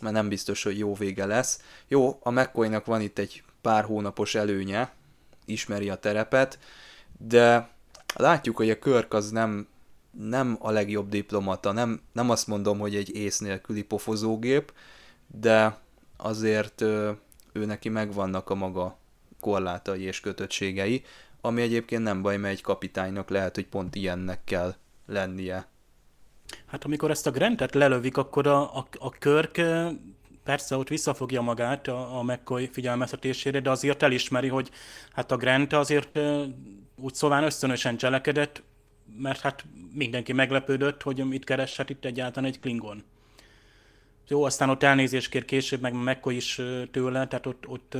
mert nem biztos, hogy jó vége lesz. Jó, a McCoy-nak van itt egy pár hónapos előnye, ismeri a terepet, de látjuk, hogy a Körk az nem, nem a legjobb diplomata, nem, nem azt mondom, hogy egy ész nélküli pofozógép, de azért ő neki megvannak a maga korlátai és kötöttségei, ami egyébként nem baj, mert egy kapitánynak lehet, hogy pont ilyennek kell lennie. Hát amikor ezt a Grantet lelövik, akkor a, a, a Körk persze ott visszafogja magát a, a McCoy figyelmeztetésére, de azért elismeri, hogy hát a Grant azért úgy szóval ösztönösen cselekedett, mert hát mindenki meglepődött, hogy mit kereshet itt egyáltalán egy Klingon. Jó, aztán ott elnézést kér később, meg Mekko is tőle, tehát ott, ott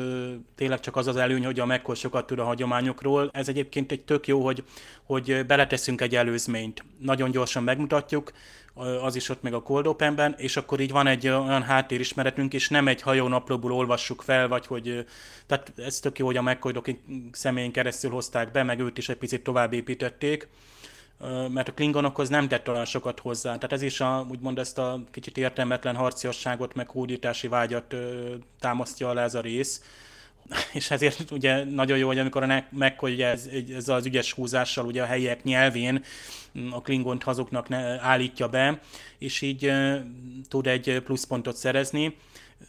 tényleg csak az az előny, hogy a Mekko sokat tud a hagyományokról. Ez egyébként egy tök jó, hogy, hogy beleteszünk egy előzményt. Nagyon gyorsan megmutatjuk, az is ott meg a Cold Open-ben, és akkor így van egy olyan háttérismeretünk, és nem egy hajónaplóból olvassuk fel, vagy hogy, tehát ez tök jó, hogy a McCoy személyén keresztül hozták be, meg őt is egy picit tovább építették mert a klingonokhoz nem tett olyan sokat hozzá. Tehát ez is a, úgymond ezt a kicsit értelmetlen harciasságot, meg hódítási vágyat támasztja alá ez a rész. És ezért ugye nagyon jó, hogy amikor a McCoy ez, ez az ügyes húzással ugye a helyiek nyelvén a klingont hazuknak állítja be, és így tud egy pluszpontot szerezni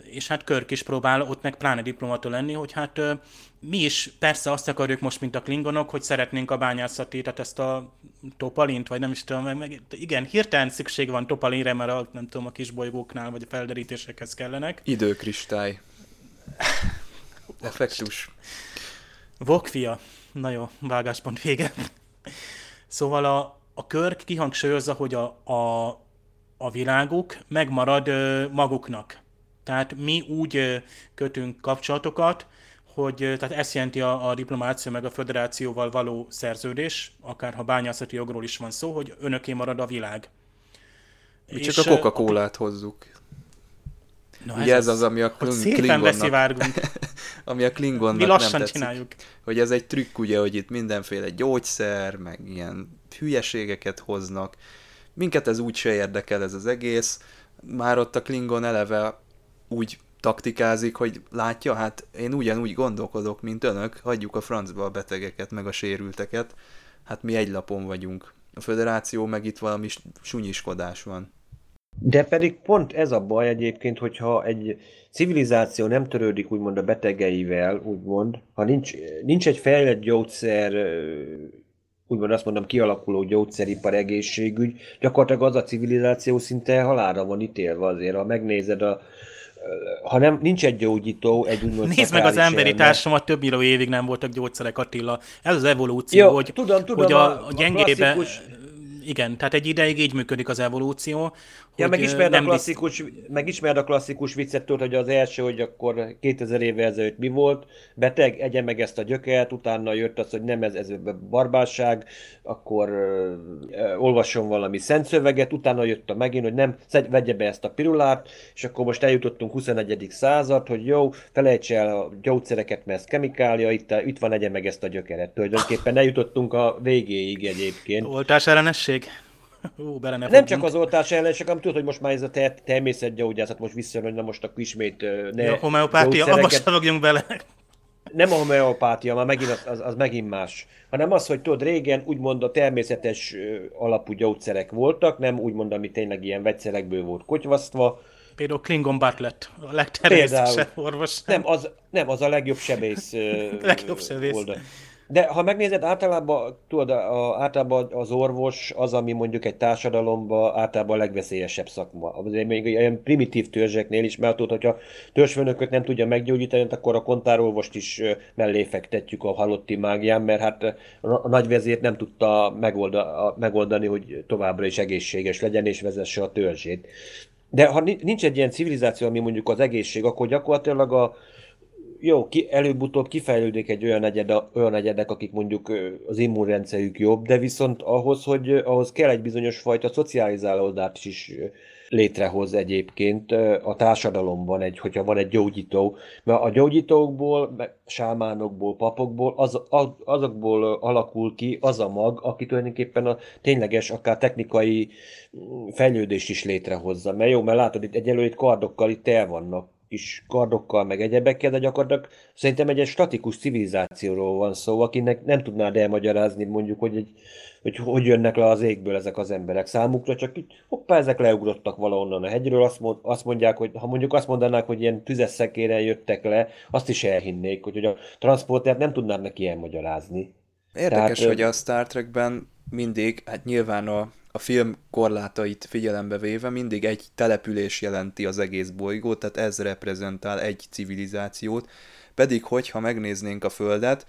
és hát Körk is próbál ott meg pláne diplomata lenni, hogy hát mi is persze azt akarjuk most, mint a klingonok, hogy szeretnénk a bányászati, tehát ezt a topalint, vagy nem is tudom, meg, meg igen, hirtelen szükség van topalinre, mert a, nem tudom, a kisbolygóknál, vagy a felderítésekhez kellenek. Időkristály. Effektus. Vokfia. Na jó, vágáspont vége. Szóval a, a Körk kihangsúlyozza, hogy a, a, a világuk megmarad ö, maguknak Tehát mi úgy kötünk kapcsolatokat, hogy tehát ezt jelenti a, a diplomácia meg a föderációval való szerződés, akár ha bányászati jogról is van szó, hogy önöké marad a világ. Mi csak a Coca-Colát hozzuk. Na Ugye ez, ez az, ami a Klingonnak, ami a Klingonnak Mi lassan nem tetszik, csináljuk. Hogy ez egy trükk, ugye, hogy itt mindenféle gyógyszer, meg ilyen hülyeségeket hoznak. Minket ez úgy se érdekel ez az egész. Már ott a Klingon eleve úgy taktikázik, hogy látja, hát én ugyanúgy gondolkodok, mint önök, hagyjuk a francba a betegeket, meg a sérülteket, hát mi egy lapon vagyunk. A föderáció meg itt valami sunyiskodás van. De pedig pont ez a baj egyébként, hogyha egy civilizáció nem törődik úgymond a betegeivel, úgymond, ha nincs, nincs egy fejlett gyógyszer, úgymond azt mondom, kialakuló gyógyszeripar, egészségügy, gyakorlatilag az a civilizáció szinte halára van ítélve azért. Ha megnézed a, ha nem, nincs egy gyógyító, egy úgymond Nézd meg az emberi elme. társadalmat, több millió évig nem voltak gyógyszerek, Attila. Ez az evolúció, Jó, hogy, tudom, tudom, hogy a, a gyengébe... Klasszikus igen, tehát egy ideig így működik az evolúció. Ja, megismered, a klasszikus, visz... megismered a klasszikus viccet, hogy az első, hogy akkor 2000 évvel ezelőtt mi volt, beteg, egye meg ezt a gyökert, utána jött az, hogy nem ez, ez barbárság, akkor uh, olvasson valami szent szöveget, utána jött a megint, hogy nem, szedj, vegye be ezt a pirulát, és akkor most eljutottunk 21. század, hogy jó, felejts el a gyógyszereket, mert ez kemikália, itt, itt van, egye meg ezt a gyökeret. Tulajdonképpen eljutottunk a végéig egyébként. Oltás ellenesség? Hú, bele ne Nem csak az oltás ellen, csak tudod, hogy most már ez a ter- természetgyógyászat most visszajön, hogy na most akkor ismét ne a homeopátia, abba sem bele. Nem a homeopátia, már megint az, az, az, megint más, hanem az, hogy tudod, régen úgymond a természetes alapú gyógyszerek voltak, nem úgymond, ami tényleg ilyen vegyszerekből volt kotyvasztva. Például Klingon Bartlett, a legtermészetesebb orvos. Nem, az, nem, az a legjobb sebész. legjobb sebész. Oldal. De ha megnézed, általában, tudod, a, általában az orvos az, ami mondjuk egy társadalomban általában a legveszélyesebb szakma. Azért még ilyen primitív törzseknél is, mert tudod, hogyha törzsfőnököt nem tudja meggyógyítani, akkor a kontárolvost is mellé fektetjük a halotti mágián, mert hát a nagyvezért nem tudta megoldani, hogy továbbra is egészséges legyen és vezesse a törzsét. De ha nincs egy ilyen civilizáció, ami mondjuk az egészség, akkor gyakorlatilag a, jó, ki, előbb-utóbb kifejlődik egy olyan, egyed, olyan egyedek, akik mondjuk az immunrendszerük jobb, de viszont ahhoz, hogy ahhoz kell egy bizonyos fajta szocializálódást is létrehoz egyébként a társadalomban, egy, hogyha van egy gyógyító. Mert a gyógyítókból, sámánokból, papokból, az, az, azokból alakul ki az a mag, aki tulajdonképpen a tényleges, akár technikai mm, fejlődést is létrehozza. Mert jó, mert látod, itt egyelőre itt kardokkal itt el vannak is kardokkal, meg egyebekkel, de gyakorlatilag szerintem egy, egy statikus civilizációról van szó, akinek nem tudnád elmagyarázni mondjuk, hogy, egy, hogy hogy jönnek le az égből ezek az emberek. Számukra csak így, hoppá, ezek leugrottak valahonnan a hegyről, azt, mond, azt mondják, hogy ha mondjuk azt mondanák, hogy ilyen tüzes szekére jöttek le, azt is elhinnék, hogy, hogy a transportert nem tudnád neki elmagyarázni. Érdekes, Tehát, hogy a Star Trekben mindig, hát nyilván a a film korlátait figyelembe véve mindig egy település jelenti az egész bolygót, tehát ez reprezentál egy civilizációt, pedig hogyha megnéznénk a Földet,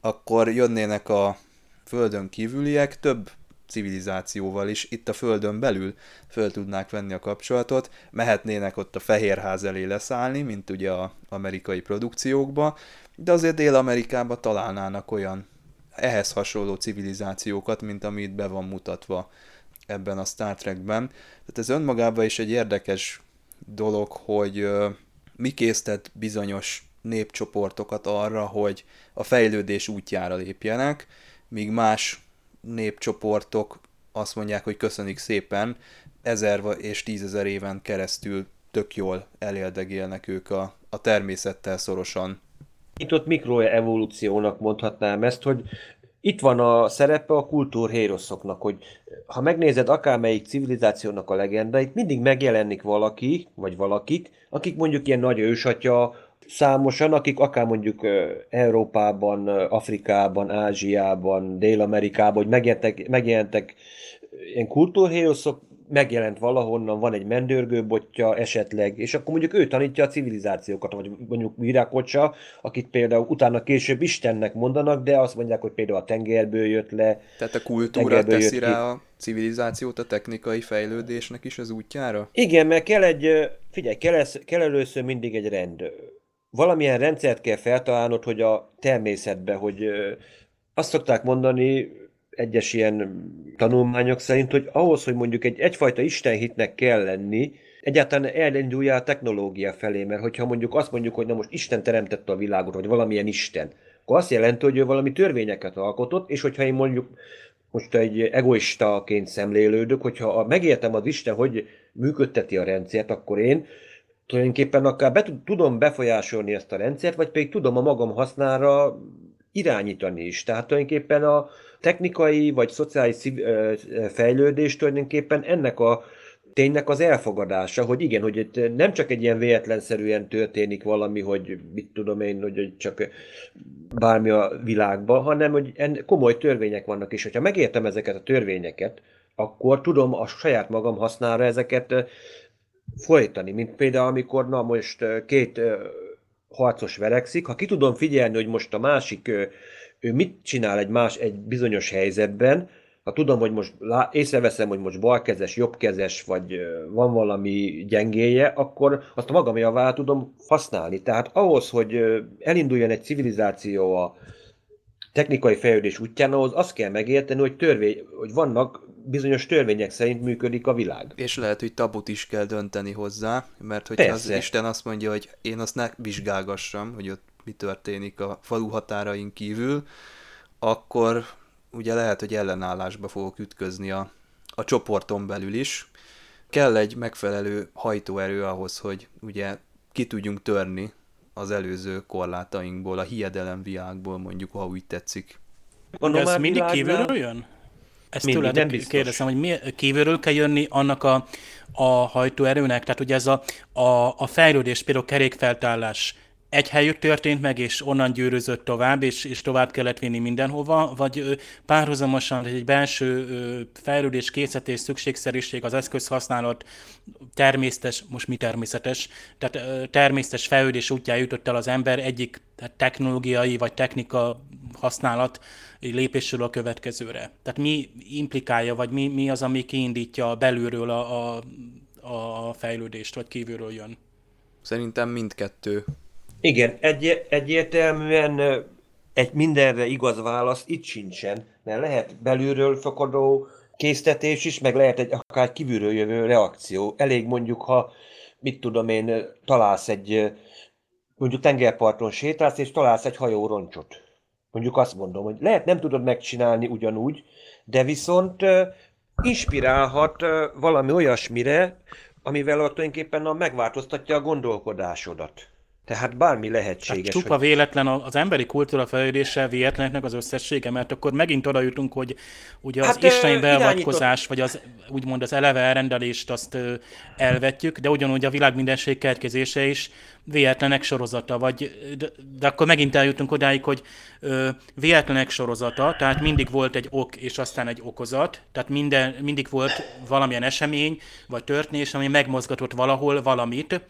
akkor jönnének a Földön kívüliek több civilizációval is itt a Földön belül föl tudnák venni a kapcsolatot, mehetnének ott a Fehérház elé leszállni, mint ugye a amerikai produkciókba, de azért Dél-Amerikában találnának olyan ehhez hasonló civilizációkat, mint amit be van mutatva ebben a Star Trekben. Tehát ez önmagában is egy érdekes dolog, hogy mi késztet bizonyos népcsoportokat arra, hogy a fejlődés útjára lépjenek, míg más népcsoportok azt mondják, hogy köszönik szépen, ezer és tízezer éven keresztül tök jól eléldegélnek ők a, a természettel szorosan. Itt ott mikroevolúciónak mondhatnám ezt, hogy itt van a szerepe a kultúrhéroszoknak, hogy ha megnézed akármelyik civilizációnak a legendáit, mindig megjelenik valaki, vagy valakik, akik mondjuk ilyen nagy ősatya, számosan, akik akár mondjuk Európában, Afrikában, Ázsiában, Dél-Amerikában, hogy megjelentek, megjelentek ilyen kultúrhéroszok, megjelent valahonnan, van egy mendőrgőbotja esetleg, és akkor mondjuk ő tanítja a civilizációkat, vagy mondjuk Virákocsa, akit például utána később Istennek mondanak, de azt mondják, hogy például a tengerből jött le. Tehát a kultúra teszi rá a civilizációt a technikai fejlődésnek is az útjára? Igen, mert kell egy, Figyelj, kell, kell először mindig egy rend. Valamilyen rendszert kell feltalálnod, hogy a természetbe, hogy azt szokták mondani egyes ilyen tanulmányok szerint, hogy ahhoz, hogy mondjuk egy egyfajta istenhitnek kell lenni, egyáltalán elinduljál a technológia felé, mert hogyha mondjuk azt mondjuk, hogy na most Isten teremtette a világot, vagy valamilyen Isten, akkor azt jelenti, hogy ő valami törvényeket alkotott, és hogyha én mondjuk most egy egoistaként szemlélődök, hogyha megértem az Isten, hogy működteti a rendszert, akkor én tulajdonképpen akár be, tudom befolyásolni ezt a rendszert, vagy pedig tudom a magam hasznára irányítani is. Tehát tulajdonképpen a technikai vagy szociális fejlődés tulajdonképpen ennek a ténynek az elfogadása, hogy igen, hogy itt nem csak egy ilyen véletlenszerűen történik valami, hogy mit tudom én, hogy csak bármi a világban, hanem hogy en, komoly törvények vannak, és hogyha megértem ezeket a törvényeket, akkor tudom a saját magam hasznára ezeket folytani, mint például amikor na most két harcos verekszik, ha ki tudom figyelni, hogy most a másik ő mit csinál egy más, egy bizonyos helyzetben, ha tudom, hogy most észreveszem, hogy most balkezes, jobbkezes, vagy van valami gyengéje, akkor azt a magam javára tudom használni. Tehát ahhoz, hogy elinduljon egy civilizáció a technikai fejlődés útján, ahhoz azt kell megérteni, hogy, törvény, hogy vannak bizonyos törvények szerint működik a világ. És lehet, hogy tabut is kell dönteni hozzá, mert hogy az Isten azt mondja, hogy én azt ne vizsgálgassam, hogy ott mi történik a falu határain kívül, akkor ugye lehet, hogy ellenállásba fogok ütközni a, a csoporton belül is. Kell egy megfelelő hajtóerő ahhoz, hogy ugye ki tudjunk törni az előző korlátainkból, a hiedelemviágból mondjuk, ha úgy tetszik. Mondom, ez mindig kívülről jön? Ezt mindig, tőled kérdezem, hogy mi, kívülről kell jönni annak a, a hajtóerőnek? Tehát ugye ez a, a, a fejlődés, például kerékfeltállás, egy helyük történt meg, és onnan gyűrözött tovább, és, és tovább kellett vinni mindenhova, vagy párhuzamosan egy belső fejlődés, készítés, szükségszerűség, az eszközhasználat természetes, most mi természetes, tehát természetes fejlődés útján jutott el az ember egyik technológiai vagy technika használat lépésről a következőre. Tehát mi implikálja, vagy mi, mi az, ami kiindítja belülről a, a, a fejlődést, vagy kívülről jön? Szerintem mindkettő igen, egy, egyértelműen egy mindenre igaz válasz itt sincsen, mert lehet belülről fakadó késztetés is, meg lehet egy akár kívülről jövő reakció. Elég mondjuk, ha mit tudom én, találsz egy, mondjuk tengerparton sétálsz, és találsz egy hajó roncsot. Mondjuk azt mondom, hogy lehet nem tudod megcsinálni ugyanúgy, de viszont inspirálhat valami olyasmire, amivel tulajdonképpen megváltoztatja a gondolkodásodat. Tehát bármi lehetséges. Tehát csupa hogy... véletlen az emberi kultúra fejlődése véletleneknek az összessége, mert akkor megint oda jutunk, hogy ugye az hát, isteni beavatkozás, vagy az úgymond az eleve elrendelést azt elvetjük, de ugyanúgy a világ mindenség kertkezése is véletlenek sorozata, vagy, de, de akkor megint eljutunk odáig, hogy ö, véletlenek sorozata, tehát mindig volt egy ok, és aztán egy okozat, tehát minden, mindig volt valamilyen esemény, vagy történés, ami megmozgatott valahol valamit,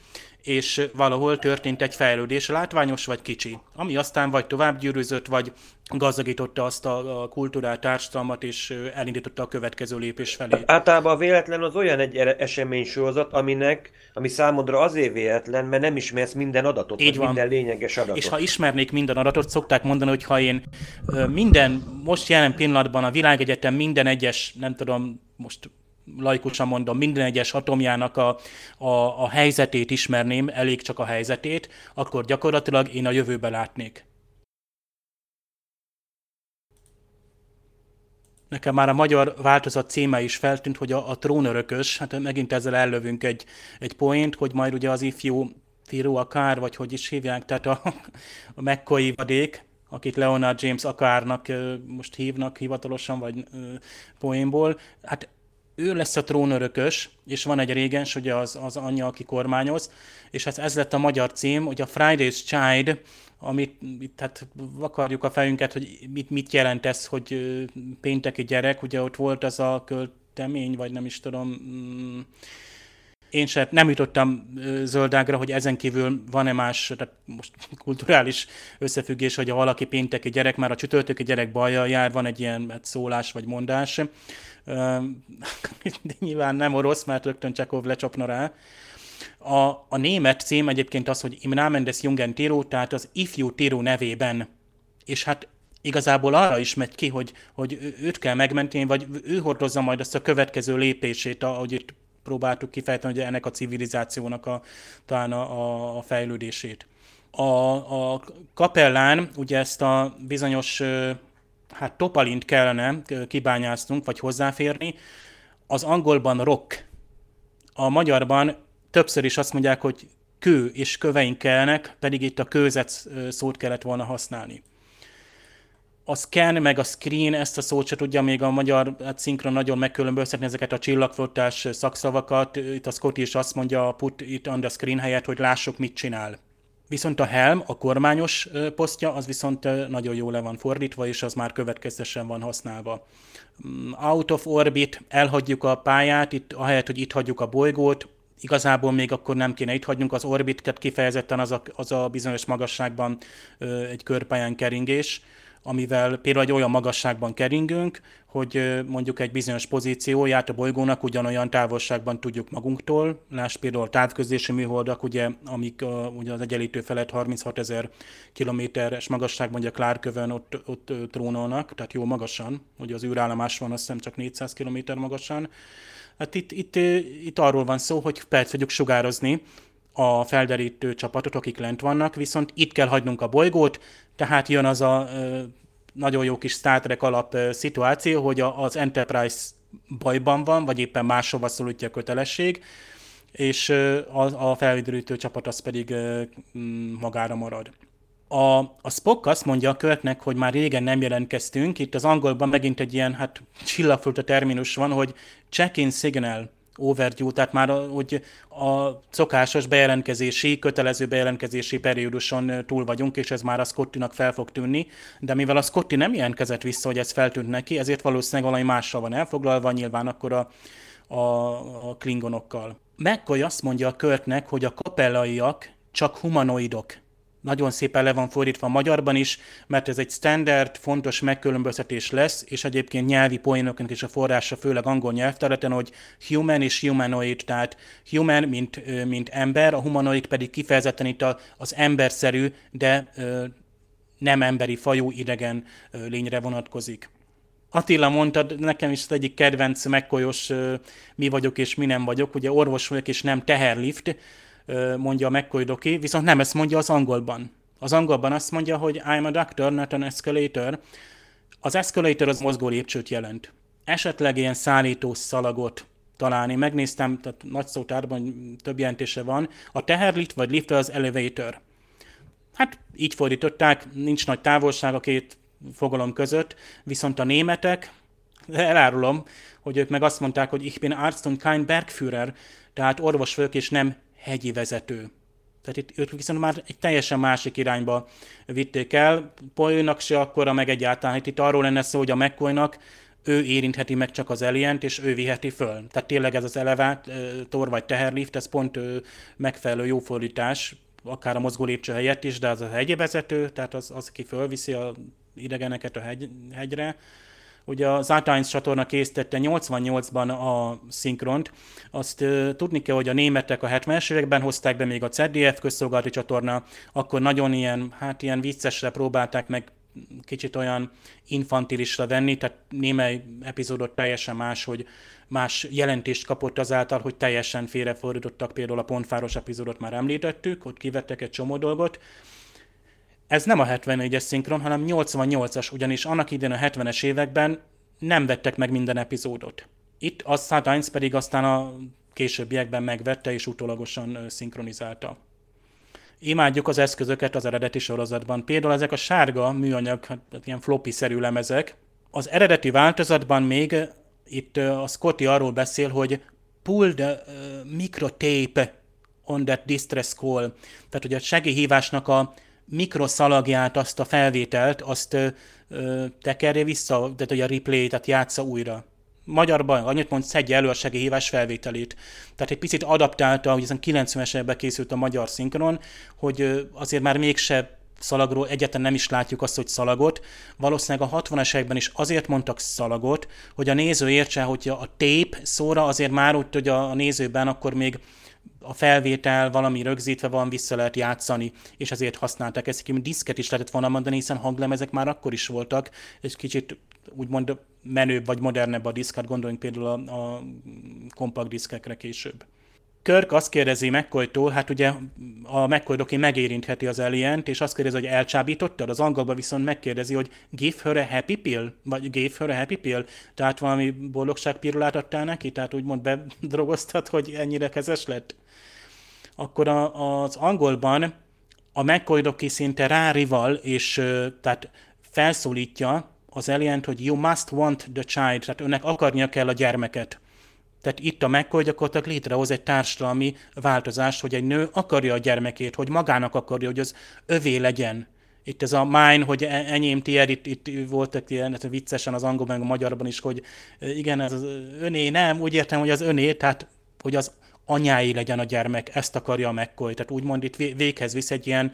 és valahol történt egy fejlődés, látványos vagy kicsi, ami aztán vagy tovább gyűrűzött, vagy gazdagította azt a, a kultúrát, társadalmat, és elindította a következő lépés felé. Általában a véletlen az olyan egy eseménysorozat, aminek, ami számodra azért véletlen, mert nem ismersz minden adatot, Így van. minden lényeges adatot. És ha ismernék minden adatot, szokták mondani, hogy ha én minden, most jelen pillanatban a világegyetem minden egyes, nem tudom, most laikusan mondom, minden egyes atomjának a, a, a helyzetét ismerném, elég csak a helyzetét, akkor gyakorlatilag én a jövőbe látnék. Nekem már a magyar változat címe is feltűnt, hogy a, a trónörökös, hát megint ezzel ellövünk egy, egy poént, hogy majd ugye az ifjú Firo akár, vagy hogy is hívják, tehát a, a mekkoi vadék, akit Leonard James akárnak most hívnak hivatalosan, vagy poénból, hát ő lesz a trónörökös, és van egy régens, ugye az, az anyja, aki kormányoz, és hát ez lett a magyar cím, hogy a Friday's Child, amit tehát vakarjuk a fejünket, hogy mit, mit jelent ez, hogy pénteki gyerek, ugye ott volt az a költemény, vagy nem is tudom, mm, én sem nem jutottam zöldágra, hogy ezen kívül van-e más, tehát most kulturális összefüggés, hogy ha valaki pénteki gyerek, már a csütörtöki gyerek baja jár, van egy ilyen hát szólás vagy mondás, de nyilván nem orosz, mert rögtön Csekov lecsapna rá. A, a német cím egyébként az, hogy Im Namen des Jungen Tiro, tehát az ifjú Tiro nevében. És hát igazából arra is megy ki, hogy, hogy őt kell megmenteni, vagy ő hordozza majd azt a következő lépését, ahogy itt próbáltuk kifejteni, hogy ennek a civilizációnak a, talán a, a fejlődését. A, a kapellán ugye ezt a bizonyos hát topalint kellene kibányáztunk, vagy hozzáférni, az angolban rock, a magyarban többször is azt mondják, hogy kő és köveink kellnek, pedig itt a kőzet szót kellett volna használni. A scan meg a screen ezt a szót se tudja még a magyar hát szinkron nagyon megkülönböztetni ezeket a csillagflottás szakszavakat. Itt a Scott is azt mondja put it on the screen helyett, hogy lássuk mit csinál. Viszont a helm, a kormányos posztja, az viszont nagyon jól le van fordítva, és az már következtesen van használva. Mm, out of orbit, elhagyjuk a pályát, itt, ahelyett, hogy itt hagyjuk a bolygót, igazából még akkor nem kéne itt hagyjunk az orbitet, kifejezetten az a, az a bizonyos magasságban egy körpályán keringés, amivel például egy olyan magasságban keringünk, hogy mondjuk egy bizonyos pozícióját a bolygónak ugyanolyan távolságban tudjuk magunktól. Láss például a távközlési műholdak, ugye, amik a, ugye az egyenlítő felett 36 ezer kilométeres magasságban, ugye Klárkövön ott, ott trónolnak, tehát jó magasan, ugye az űrállomás van azt hiszem csak 400 kilométer magasan. Hát itt, itt, itt arról van szó, hogy perc tudjuk sugározni a felderítő csapatot, akik lent vannak, viszont itt kell hagynunk a bolygót, tehát jön az a nagyon jó kis Star Trek alap szituáció, hogy az Enterprise bajban van, vagy éppen máshova szólítja a kötelesség, és a, a felvidrűtő csapat az pedig magára marad. A, a Spock azt mondja a Körtnek, hogy már régen nem jelentkeztünk, itt az angolban megint egy ilyen hát csillagfölta terminus van, hogy check-in signal, overdue, tehát már hogy a szokásos bejelentkezési, kötelező bejelentkezési perióduson túl vagyunk, és ez már a Scottinak fel fog tűnni, de mivel a Scotti nem jelentkezett vissza, hogy ez feltűnt neki, ezért valószínűleg valami mással van elfoglalva, nyilván akkor a, a, a klingonokkal. McCoy azt mondja a Körtnek, hogy a kapellaiak csak humanoidok, nagyon szépen le van fordítva magyarban is, mert ez egy standard, fontos megkülönböztetés lesz, és egyébként nyelvi poénoknak is a forrása, főleg angol nyelvterületen, hogy human és humanoid, tehát human, mint, mint ember, a humanoid pedig kifejezetten itt az emberszerű, de nem emberi fajú idegen lényre vonatkozik. Attila mondta, nekem is az egyik kedvenc megkolyos mi vagyok és mi nem vagyok, ugye orvos vagyok és nem teherlift, mondja a McCoy Doki, viszont nem ezt mondja az angolban. Az angolban azt mondja, hogy I'm a doctor, not an escalator. Az escalator az mozgó lépcsőt jelent. Esetleg ilyen szállító szalagot találni. Megnéztem, tehát nagy szótárban több jelentése van. A teherlift vagy lift az elevator. Hát így fordították, nincs nagy távolság a két fogalom között, viszont a németek, elárulom, hogy ők meg azt mondták, hogy ich bin Arzt und kein Bergführer, tehát orvos vagyok és nem hegyi vezető. Tehát itt ők viszont már egy teljesen másik irányba vitték el. Polynak se akkora, meg egyáltalán. Itt, itt arról lenne szó, hogy a mccoy ő érintheti meg csak az elient, és ő viheti föl. Tehát tényleg ez az elevát, tor vagy teherlift, ez pont megfelelő jó fordítás, akár a mozgó lépcső helyett is, de az a hegyi vezető, tehát az, az ki fölviszi a idegeneket a hegy, hegyre. Ugye az Átánysz csatorna készítette 88-ban a szinkront. Azt uh, tudni kell, hogy a németek a 70-es években hozták be még a ZDF közszolgálati csatorna, akkor nagyon ilyen, hát ilyen viccesre próbálták meg kicsit olyan infantilisra venni, tehát némely epizódot teljesen más, hogy más jelentést kapott azáltal, hogy teljesen félrefordítottak, például a Pontfáros epizódot már említettük, ott kivettek egy csomó dolgot, ez nem a 74-es szinkron, hanem 88-as, ugyanis annak idén a 70-es években nem vettek meg minden epizódot. Itt a Science pedig aztán a későbbiekben megvette és utólagosan szinkronizálta. Imádjuk az eszközöket az eredeti sorozatban. Például ezek a sárga műanyag, hát ilyen floppy-szerű lemezek. Az eredeti változatban még itt a Scotty arról beszél, hogy pull the uh, microtape on that distress call. Tehát, hogy a segélyhívásnak a mikroszalagját, azt a felvételt, azt tekerje vissza, tehát hogy a replay, tehát játsza újra. Magyarban annyit mond, szedje elő a segélyhívás felvételét. Tehát egy picit adaptálta, hogy ezen 90-es években készült a magyar szinkron, hogy azért már mégse szalagról egyetlen nem is látjuk azt, hogy szalagot. Valószínűleg a 60-as években is azért mondtak szalagot, hogy a néző értse, hogy a tép szóra azért már úgy, hogy a nézőben akkor még a felvétel valami rögzítve van, vissza lehet játszani, és ezért használták ezt. Egy diszket is lehetett volna mondani, hiszen hanglemezek már akkor is voltak, és kicsit úgymond menőbb vagy modernebb a diszk, hát gondoljunk például a, a kompakt diszkekre később. Körk azt kérdezi McCoy-tól, hát ugye a McCoy doki megérintheti az alien és azt kérdezi, hogy elcsábítottad, az angolban viszont megkérdezi, hogy give her a happy pill, vagy give her a happy pill, tehát valami boldogságpirulát adtál neki, tehát úgymond bedrogoztat, hogy ennyire kezes lett. Akkor a, az angolban a McCoy doki szinte rárival, és tehát felszólítja az alien hogy you must want the child, tehát önnek akarnia kell a gyermeket. Tehát itt a McCoy gyakorlatilag létrehoz egy társadalmi változást, hogy egy nő akarja a gyermekét, hogy magának akarja, hogy az övé legyen. Itt ez a mine, hogy e- enyém, tiéd, itt, itt voltak ilyen hát viccesen az angolban, meg a magyarban is, hogy igen, ez az öné, nem, úgy értem, hogy az öné, tehát hogy az anyái legyen a gyermek, ezt akarja a McCoy. Tehát úgymond itt véghez visz egy ilyen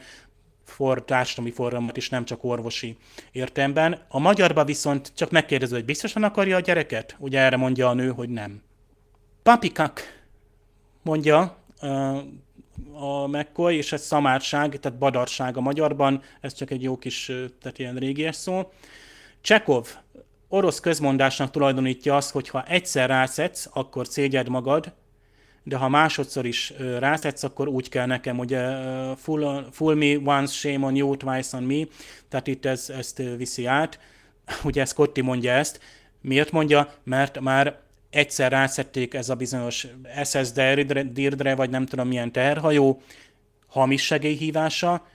for, társadalmi forradalmat is, nem csak orvosi értelemben. A magyarban viszont csak megkérdező, hogy biztosan akarja a gyereket? Ugye erre mondja a nő, hogy nem. Papikak, mondja a McCoy, és ez szamárság, tehát badarság a magyarban, ez csak egy jó kis, tehát ilyen régies szó. Csekov orosz közmondásnak tulajdonítja azt, hogy ha egyszer rászedsz, akkor szégyed magad, de ha másodszor is rászedsz, akkor úgy kell nekem, ugye full, full me once, shame on you, twice on me, tehát itt ez, ezt viszi át. Ugye Scotty mondja ezt. Miért mondja? Mert már egyszer rászették ez a bizonyos SS Dirdre, vagy nem tudom milyen terhajó, hamis segélyhívása,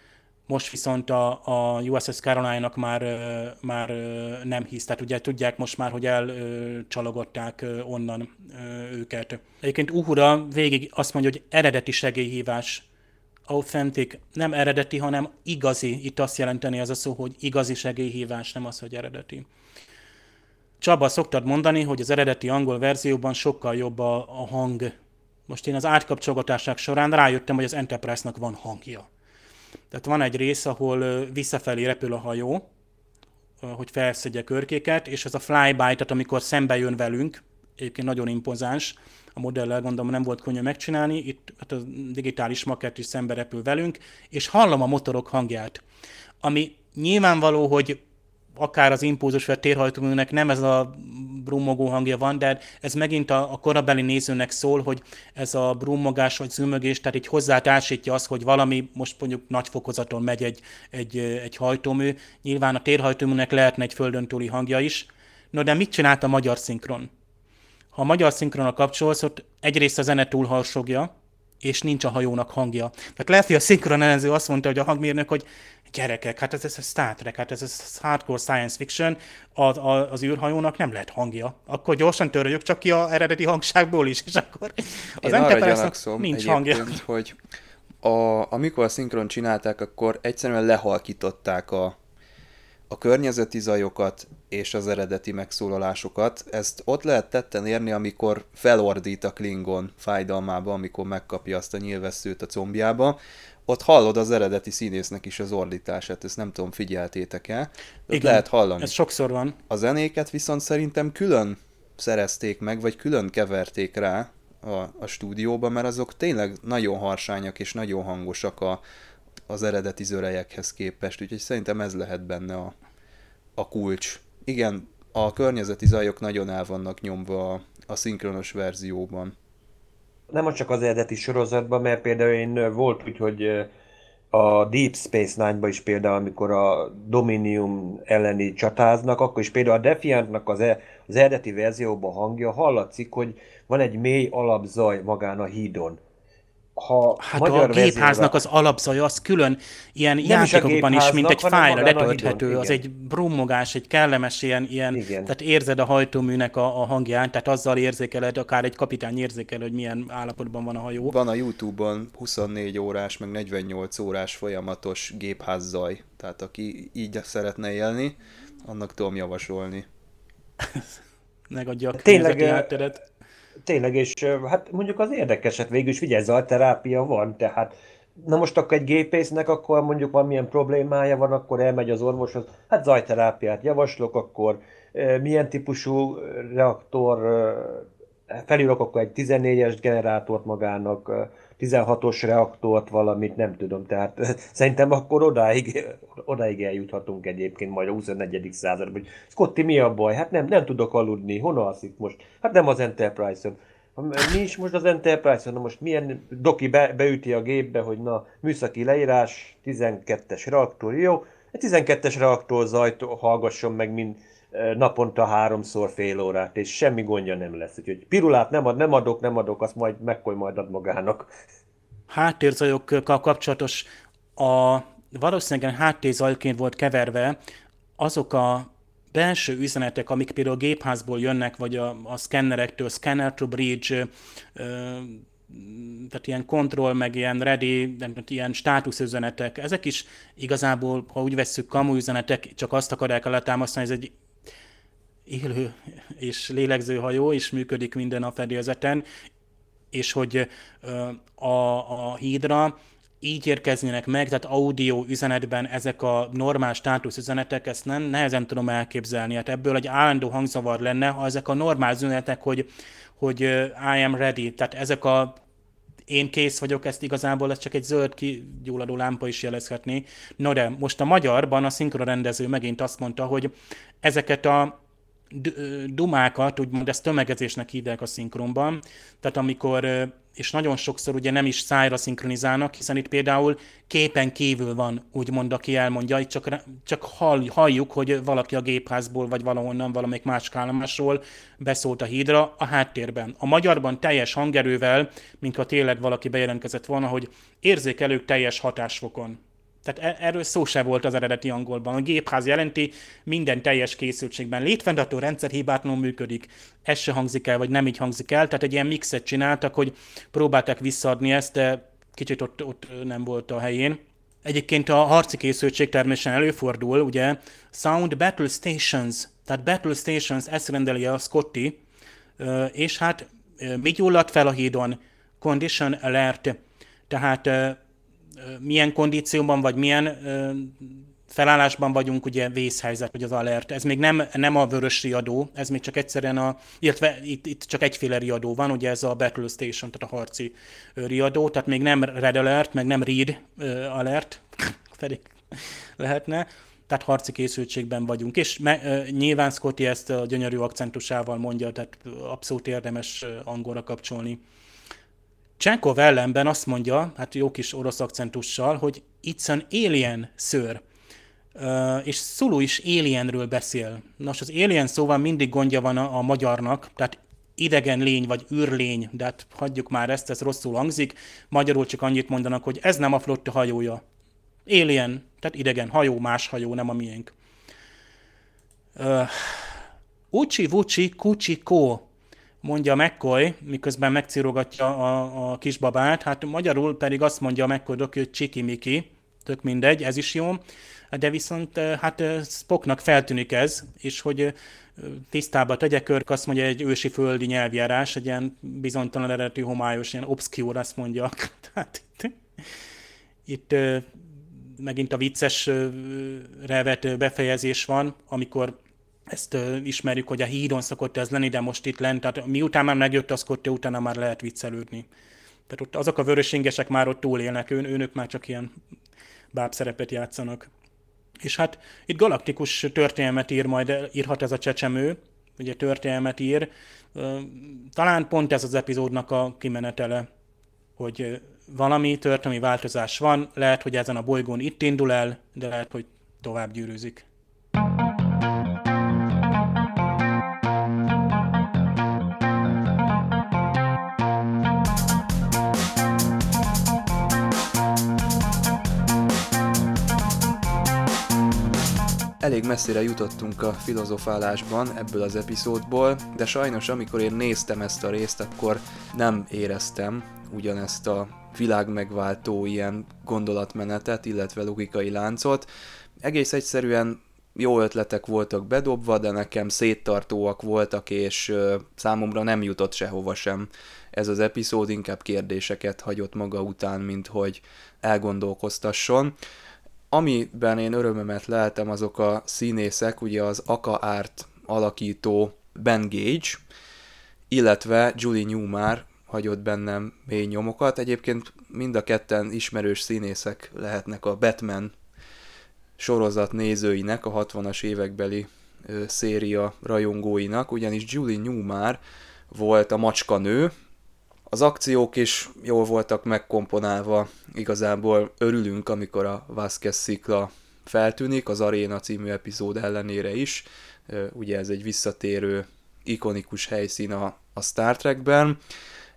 most viszont a, a USS Caroline-nak már, már nem hisz, tehát ugye tudják most már, hogy elcsalogották onnan őket. Egyébként Uhura végig azt mondja, hogy eredeti segélyhívás, authentic, nem eredeti, hanem igazi. Itt azt jelenteni az a szó, hogy igazi segélyhívás, nem az, hogy eredeti. Csaba, szoktad mondani, hogy az eredeti angol verzióban sokkal jobb a, a hang. Most én az átkapcsolgatások során rájöttem, hogy az Enterprise-nak van hangja. Tehát van egy rész, ahol visszafelé repül a hajó, hogy felszedje körkéket, és ez a flyby, tehát amikor szembe jön velünk, egyébként nagyon impozáns, a modellel gondolom nem volt könnyű megcsinálni, itt hát a digitális makett is szembe repül velünk, és hallom a motorok hangját, ami nyilvánvaló, hogy akár az impulzus vagy térhajtóműnek nem ez a brummogó hangja van, de ez megint a, a korabeli nézőnek szól, hogy ez a brummogás vagy zümögés, tehát így hozzátársítja azt, hogy valami most mondjuk nagy fokozaton megy egy, egy, egy hajtómű. Nyilván a térhajtóműnek lehetne egy földön túli hangja is. No, de mit csinált a magyar szinkron? Ha a magyar szinkronra kapcsolsz, ott egyrészt a zene túlharsogja, és nincs a hajónak hangja. Tehát lehet, hogy a szinkronelező azt mondta, hogy a hangmérnök, hogy gyerekek, hát ez, ez a Star Trek, hát ez, ez hardcore science fiction, a, a, az űrhajónak nem lehet hangja. Akkor gyorsan töröljük csak ki a eredeti hangságból is, és akkor az Én arra nincs hangja. hogy a, amikor a szinkron csinálták, akkor egyszerűen lehalkították a, a környezeti zajokat és az eredeti megszólalásokat. Ezt ott lehet tetten érni, amikor felordít a Klingon fájdalmába, amikor megkapja azt a nyilvesszőt a combjába, ott hallod az eredeti színésznek is az ordítását, ezt nem tudom, figyeltétek-e? Igen, lehet hallani. ez sokszor van. A zenéket viszont szerintem külön szerezték meg, vagy külön keverték rá a, a stúdióba, mert azok tényleg nagyon harsányak és nagyon hangosak a, az eredeti zörejekhez képest, úgyhogy szerintem ez lehet benne a, a kulcs. Igen, a környezeti zajok nagyon el vannak nyomva a, a szinkronos verzióban nem csak az eredeti sorozatban, mert például én volt úgy, hogy a Deep Space Nine-ban is például, amikor a Dominium elleni csatáznak, akkor is például a Defiantnak az, e, az eredeti verzióban hangja hallatszik, hogy van egy mély alapzaj magán a hídon ha hát magyar a gépháznak az alapzaja az külön ilyen nem játékokban is, is, mint egy fájra letölthető, az egy brummogás, egy kellemes ilyen, ilyen tehát érzed a hajtóműnek a, a hangját, tehát azzal érzékeled, akár egy kapitány érzékel, hogy milyen állapotban van a hajó. Van a Youtube-on 24 órás, meg 48 órás folyamatos gépházzaj, tehát aki így szeretne élni, annak tudom javasolni. Megadja a Tényleg, hátteret tényleg, és hát mondjuk az érdekeset végül is, figyelj, zajterápia van, tehát na most akkor egy gépésznek akkor mondjuk valamilyen problémája van, akkor elmegy az orvoshoz, hát zajterápiát javaslok, akkor milyen típusú reaktor, felírok akkor egy 14-es generátort magának, 16-os reaktort, valamit, nem tudom, tehát szerintem akkor odáig, odáig eljuthatunk egyébként majd a 24. században, hogy Scotty, mi a baj? Hát nem, nem tudok aludni, honnan alszik most? Hát nem az Enterprise-on. Mi is most az Enterprise-on? Na most milyen doki be, beüti a gépbe, hogy na, műszaki leírás, 12-es reaktor, jó? Egy 12-es reaktor zajt hallgasson meg mind, naponta háromszor fél órát, és semmi gondja nem lesz. Úgyhogy pirulát nem, ad, nem adok, nem adok, azt majd megkoly majd ad magának. Háttérzajokkal kapcsolatos a valószínűleg háttérzajként volt keverve azok a belső üzenetek, amik például a gépházból jönnek, vagy a, a szkennerektől, scanner to bridge, ö, tehát ilyen control, meg ilyen ready, ilyen státuszüzenetek, ezek is igazából, ha úgy vesszük, kamu üzenetek, csak azt akarják alátámasztani, ez egy élő és lélegző hajó, és működik minden a fedélzeten, és hogy a, a hídra így érkeznének meg, tehát audio üzenetben ezek a normál státusz üzenetek, ezt nem, nehezen tudom elképzelni. Hát ebből egy állandó hangzavar lenne, ha ezek a normál üzenetek, hogy, hogy I am ready, tehát ezek a én kész vagyok, ezt igazából ez csak egy zöld kigyulladó lámpa is jelezhetné. No de most a magyarban a szinkronrendező megint azt mondta, hogy ezeket a dumákat, úgymond ezt tömegezésnek hívják a szinkronban, tehát amikor, és nagyon sokszor ugye nem is szájra szinkronizálnak, hiszen itt például képen kívül van, úgymond, aki elmondja, itt csak, csak hall, halljuk, hogy valaki a gépházból, vagy valahonnan, valamelyik más állomásról beszólt a hídra a háttérben. A magyarban teljes hangerővel, mintha tényleg valaki bejelentkezett volna, hogy érzékelők teljes hatásfokon. Tehát e- erről szó se volt az eredeti angolban. A gépház jelenti, minden teljes készültségben létfenntartó rendszer hibátlanul működik. Ez se hangzik el, vagy nem így hangzik el. Tehát egy ilyen mixet csináltak, hogy próbálták visszaadni ezt, de kicsit ott, ott nem volt a helyén. Egyébként a harci készültség természetesen előfordul, ugye Sound Battle Stations, tehát Battle Stations, ezt rendeli a Scotty, és hát mit gyulladt fel a hídon? Condition Alert, tehát milyen kondícióban, vagy milyen felállásban vagyunk, ugye vészhelyzet, vagy az alert. Ez még nem, nem a vörös riadó, ez még csak egyszerűen a, illetve itt, itt csak egyféle riadó van, ugye ez a Battle Station, tehát a harci riadó, tehát még nem Red Alert, meg nem Read Alert, pedig lehetne, tehát harci készültségben vagyunk. És me, nyilván Scotty ezt a gyönyörű akcentusával mondja, tehát abszolút érdemes angolra kapcsolni. Csenkov ellenben azt mondja, hát jó kis orosz akcentussal, hogy it's an alien, sir. Uh, és Szulu is alienről beszél. Nos, az alien szóval mindig gondja van a, a magyarnak, tehát idegen lény vagy űrlény, de hát hagyjuk már ezt, ez rosszul hangzik. Magyarul csak annyit mondanak, hogy ez nem a flotta hajója. Alien, tehát idegen hajó, más hajó, nem a miénk. Uh, Ucsi Vucsi Kucsi Kó mondja McCoy, miközben megcirogatja a, a kisbabát, hát magyarul pedig azt mondja McCoy, hogy Csiki Miki, tök mindegy, ez is jó, de viszont hát Spocknak feltűnik ez, és hogy tisztába tegye Körk, azt mondja, egy ősi földi nyelvjárás, egy ilyen bizonytalan eredetű homályos, ilyen obscure, azt mondja. Tehát itt, itt megint a vicces revet befejezés van, amikor ezt ismerjük, hogy a hídon szokott ez lenni, de most itt lent, tehát miután már megjött a Scotty, utána már lehet viccelődni. Tehát ott azok a vörösingesek már ott túlélnek, ön, őnök már csak ilyen bábszerepet játszanak. És hát itt galaktikus történelmet ír majd, írhat ez a csecsemő, ugye történelmet ír. Talán pont ez az epizódnak a kimenetele, hogy valami történelmi változás van, lehet, hogy ezen a bolygón itt indul el, de lehet, hogy tovább gyűrűzik. Elég messzire jutottunk a filozofálásban ebből az epizódból, de sajnos amikor én néztem ezt a részt, akkor nem éreztem ugyanezt a világmegváltó ilyen gondolatmenetet, illetve logikai láncot. Egész egyszerűen jó ötletek voltak bedobva, de nekem széttartóak voltak, és számomra nem jutott sehova sem ez az epizód, inkább kérdéseket hagyott maga után, mint hogy elgondolkoztasson. Amiben én örömömet leltem, azok a színészek, ugye az Aka Art alakító Ben Gage, illetve Julie Newmar, hagyott bennem mély nyomokat. Egyébként mind a ketten ismerős színészek lehetnek a Batman sorozat nézőinek, a 60-as évekbeli széria rajongóinak, ugyanis Julie Newmar volt a macskanő, az akciók is jól voltak megkomponálva, igazából örülünk, amikor a Vasquez szikla feltűnik, az Aréna című epizód ellenére is. Ugye ez egy visszatérő, ikonikus helyszín a, a Star Trekben.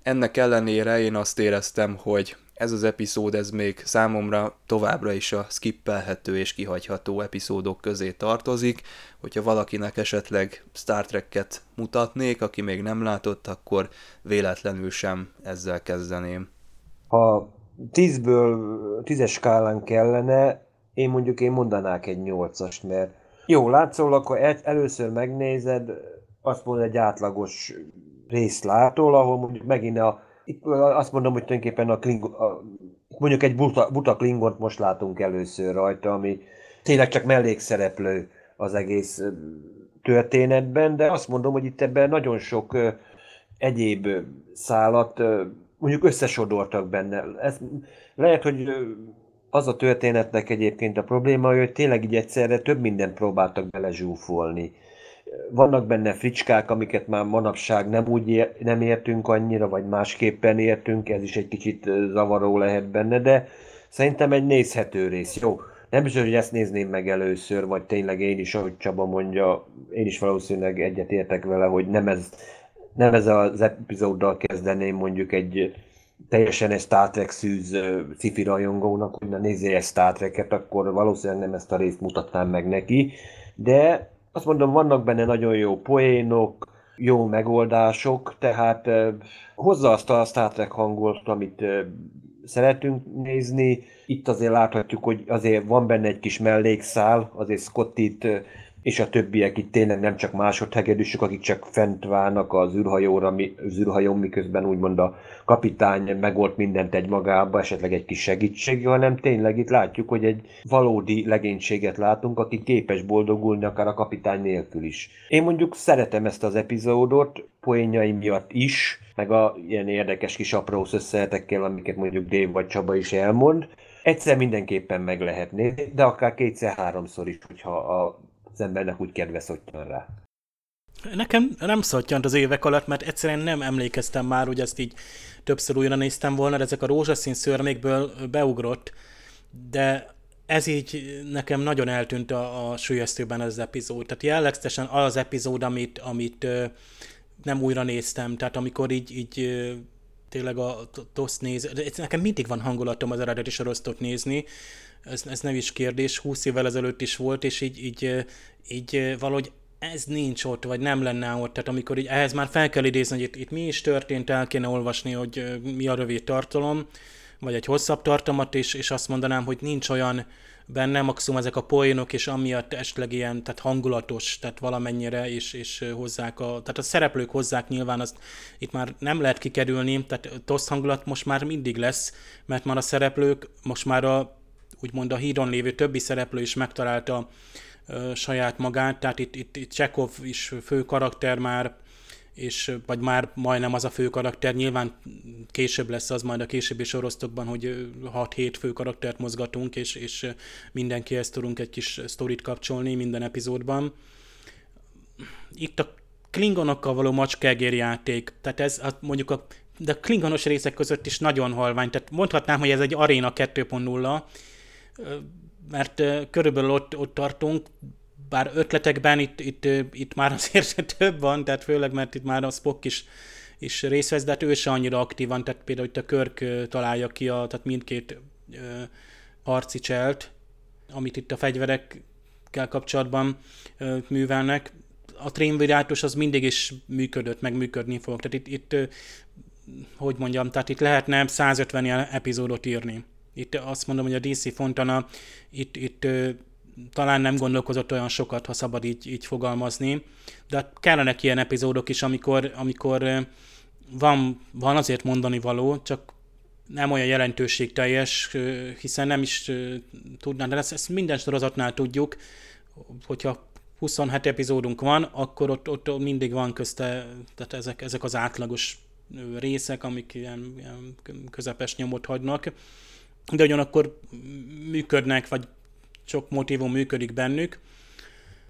Ennek ellenére én azt éreztem, hogy ez az epizód, ez még számomra továbbra is a skippelhető és kihagyható epizódok közé tartozik. Hogyha valakinek esetleg Star Trek-et mutatnék, aki még nem látott, akkor véletlenül sem ezzel kezdeném. Ha tízből, tízes skálán kellene, én mondjuk én mondanák egy nyolcast, mert jó, látszol, akkor el, először megnézed, azt mondod egy átlagos részt látol, ahol mondjuk megint a itt azt mondom, hogy tulajdonképpen a, Klingon, a mondjuk egy buta, buta Klingont most látunk először rajta, ami tényleg csak mellékszereplő az egész történetben, de azt mondom, hogy itt ebben nagyon sok egyéb szálat mondjuk összesodortak benne. Ez, lehet, hogy az a történetnek egyébként a probléma, hogy tényleg így egyszerre több mindent próbáltak belezsúfolni vannak benne fricskák, amiket már manapság nem úgy ér, nem értünk annyira, vagy másképpen értünk, ez is egy kicsit zavaró lehet benne, de szerintem egy nézhető rész. Jó, nem biztos, hogy ezt nézném meg először, vagy tényleg én is, ahogy Csaba mondja, én is valószínűleg egyet értek vele, hogy nem ez, nem ez az epizóddal kezdeném mondjuk egy teljesen egy Star Trek szűz sci rajongónak, hogy na nézzél egy Star Trek-et, akkor valószínűleg nem ezt a részt mutatnám meg neki, de azt mondom, vannak benne nagyon jó poénok, jó megoldások, tehát eh, hozza azt a Star Trek hangot, amit szeretünk nézni. Itt azért láthatjuk, hogy azért van benne egy kis mellékszál, azért Scottit és a többiek itt tényleg nem csak másodhegedűsök, akik csak fent válnak az űrhajóra, az űrhajón, miközben úgymond a kapitány megolt mindent egy magába, esetleg egy kis segítség, hanem tényleg itt látjuk, hogy egy valódi legénységet látunk, aki képes boldogulni akár a kapitány nélkül is. Én mondjuk szeretem ezt az epizódot, poénjai miatt is, meg a ilyen érdekes kis apró összehetekkel, amiket mondjuk Dave vagy Csaba is elmond. Egyszer mindenképpen meg lehet nézni, de akár kétszer-háromszor is, hogyha a az embernek úgy kedve szottyan rá. Nekem nem szottyant az évek alatt, mert egyszerűen nem emlékeztem már, hogy ezt így többször újra néztem volna, ezek a rózsaszín szörmékből beugrott, de ez így nekem nagyon eltűnt a, a súlyesztőben az epizód. Tehát jellegzetesen az epizód, amit, amit nem újra néztem, tehát amikor így, így tényleg a TOSZ néz, nekem mindig van hangulatom az eredeti sorosztot nézni, ez, ez nem is kérdés, 20 évvel ezelőtt is volt, és így, így, így valahogy ez nincs ott, vagy nem lenne ott, tehát amikor így ehhez már fel kell idézni, hogy itt, itt mi is történt, el kéne olvasni, hogy mi a rövid tartalom, vagy egy hosszabb tartalmat, és, és azt mondanám, hogy nincs olyan benne, maximum ezek a poénok, és amiatt esetleg ilyen, tehát hangulatos, tehát valamennyire, és, és hozzák a, tehát a szereplők hozzák nyilván, azt itt már nem lehet kikerülni, tehát TOSZ hangulat most már mindig lesz, mert már a szereplők most már a úgymond a híron lévő többi szereplő is megtalálta saját magát, tehát itt, itt, itt Csekov is fő karakter már, és vagy már majdnem az a fő karakter, nyilván később lesz az majd a későbbi sorosztokban, hogy 6-7 fő karaktert mozgatunk, és, és mindenkihez tudunk egy kis sztorit kapcsolni minden epizódban. Itt a klingonokkal való macskegér játék, tehát ez mondjuk a de a klingonos részek között is nagyon halvány, tehát mondhatnám, hogy ez egy Arena 2.0, mert körülbelül ott, ott tartunk, bár ötletekben itt, itt, itt már azért több van, tehát főleg, mert itt már a Spock is, is részt vesz, de hát ő se annyira aktívan, tehát például itt a Körk találja ki a, tehát mindkét ö, harci cselt, amit itt a fegyverekkel kapcsolatban ö, művelnek. A trénvirátus az mindig is működött, meg működni fog. Tehát itt, itt hogy mondjam, tehát itt lehetne 150 epizódot írni. Itt azt mondom, hogy a DC Fontana itt, itt talán nem gondolkozott olyan sokat, ha szabad így, így fogalmazni, de kellenek ilyen epizódok is, amikor, amikor van, van azért mondani való, csak nem olyan jelentőségteljes, hiszen nem is tudnám, de ezt, ezt minden sorozatnál tudjuk, hogyha 27 epizódunk van, akkor ott, ott mindig van közte, tehát ezek, ezek az átlagos részek, amik ilyen, ilyen közepes nyomot hagynak, de ugyanakkor működnek, vagy sok motivum működik bennük.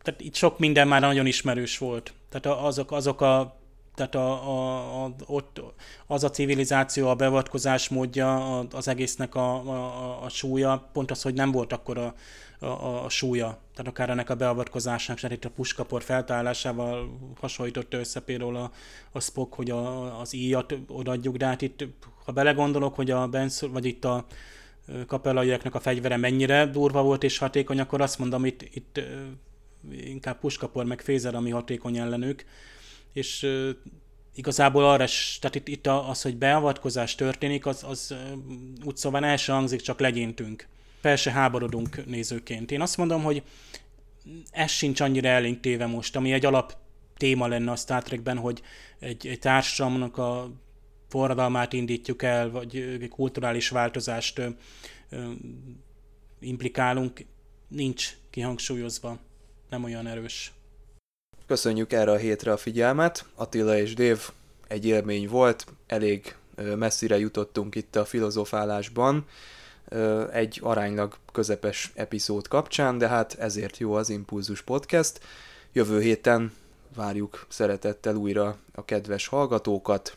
Tehát itt sok minden már nagyon ismerős volt. Tehát azok, azok a tehát a, a, a, ott az a civilizáció, a beavatkozás módja, az egésznek a, a, a súlya, pont az, hogy nem volt akkor a, a, a súlya. Tehát akár ennek a beavatkozásnak, tehát itt a puskapor feltállásával hasonlította össze például a, a Spock, hogy a, az íjat odaadjuk, de hát itt, ha belegondolok, hogy a Benz, vagy itt a kapellaiaknak a fegyvere mennyire durva volt és hatékony, akkor azt mondom, itt, itt inkább puskapor meg fézer, ami hatékony ellenük és igazából arra, tehát itt, itt az, hogy beavatkozás történik, az, az úgy szóval első hangzik, csak legyintünk. Persze háborodunk nézőként. Én azt mondom, hogy ez sincs annyira elénk téve most, ami egy alap téma lenne a Star Trekben, hogy egy, egy társadalomnak a forradalmát indítjuk el, vagy kulturális változást implikálunk, nincs kihangsúlyozva, nem olyan erős. Köszönjük erre a hétre a figyelmet. Attila és Dév egy élmény volt, elég messzire jutottunk itt a filozofálásban, egy aránylag közepes epizód kapcsán, de hát ezért jó az Impulzus Podcast. Jövő héten várjuk szeretettel újra a kedves hallgatókat.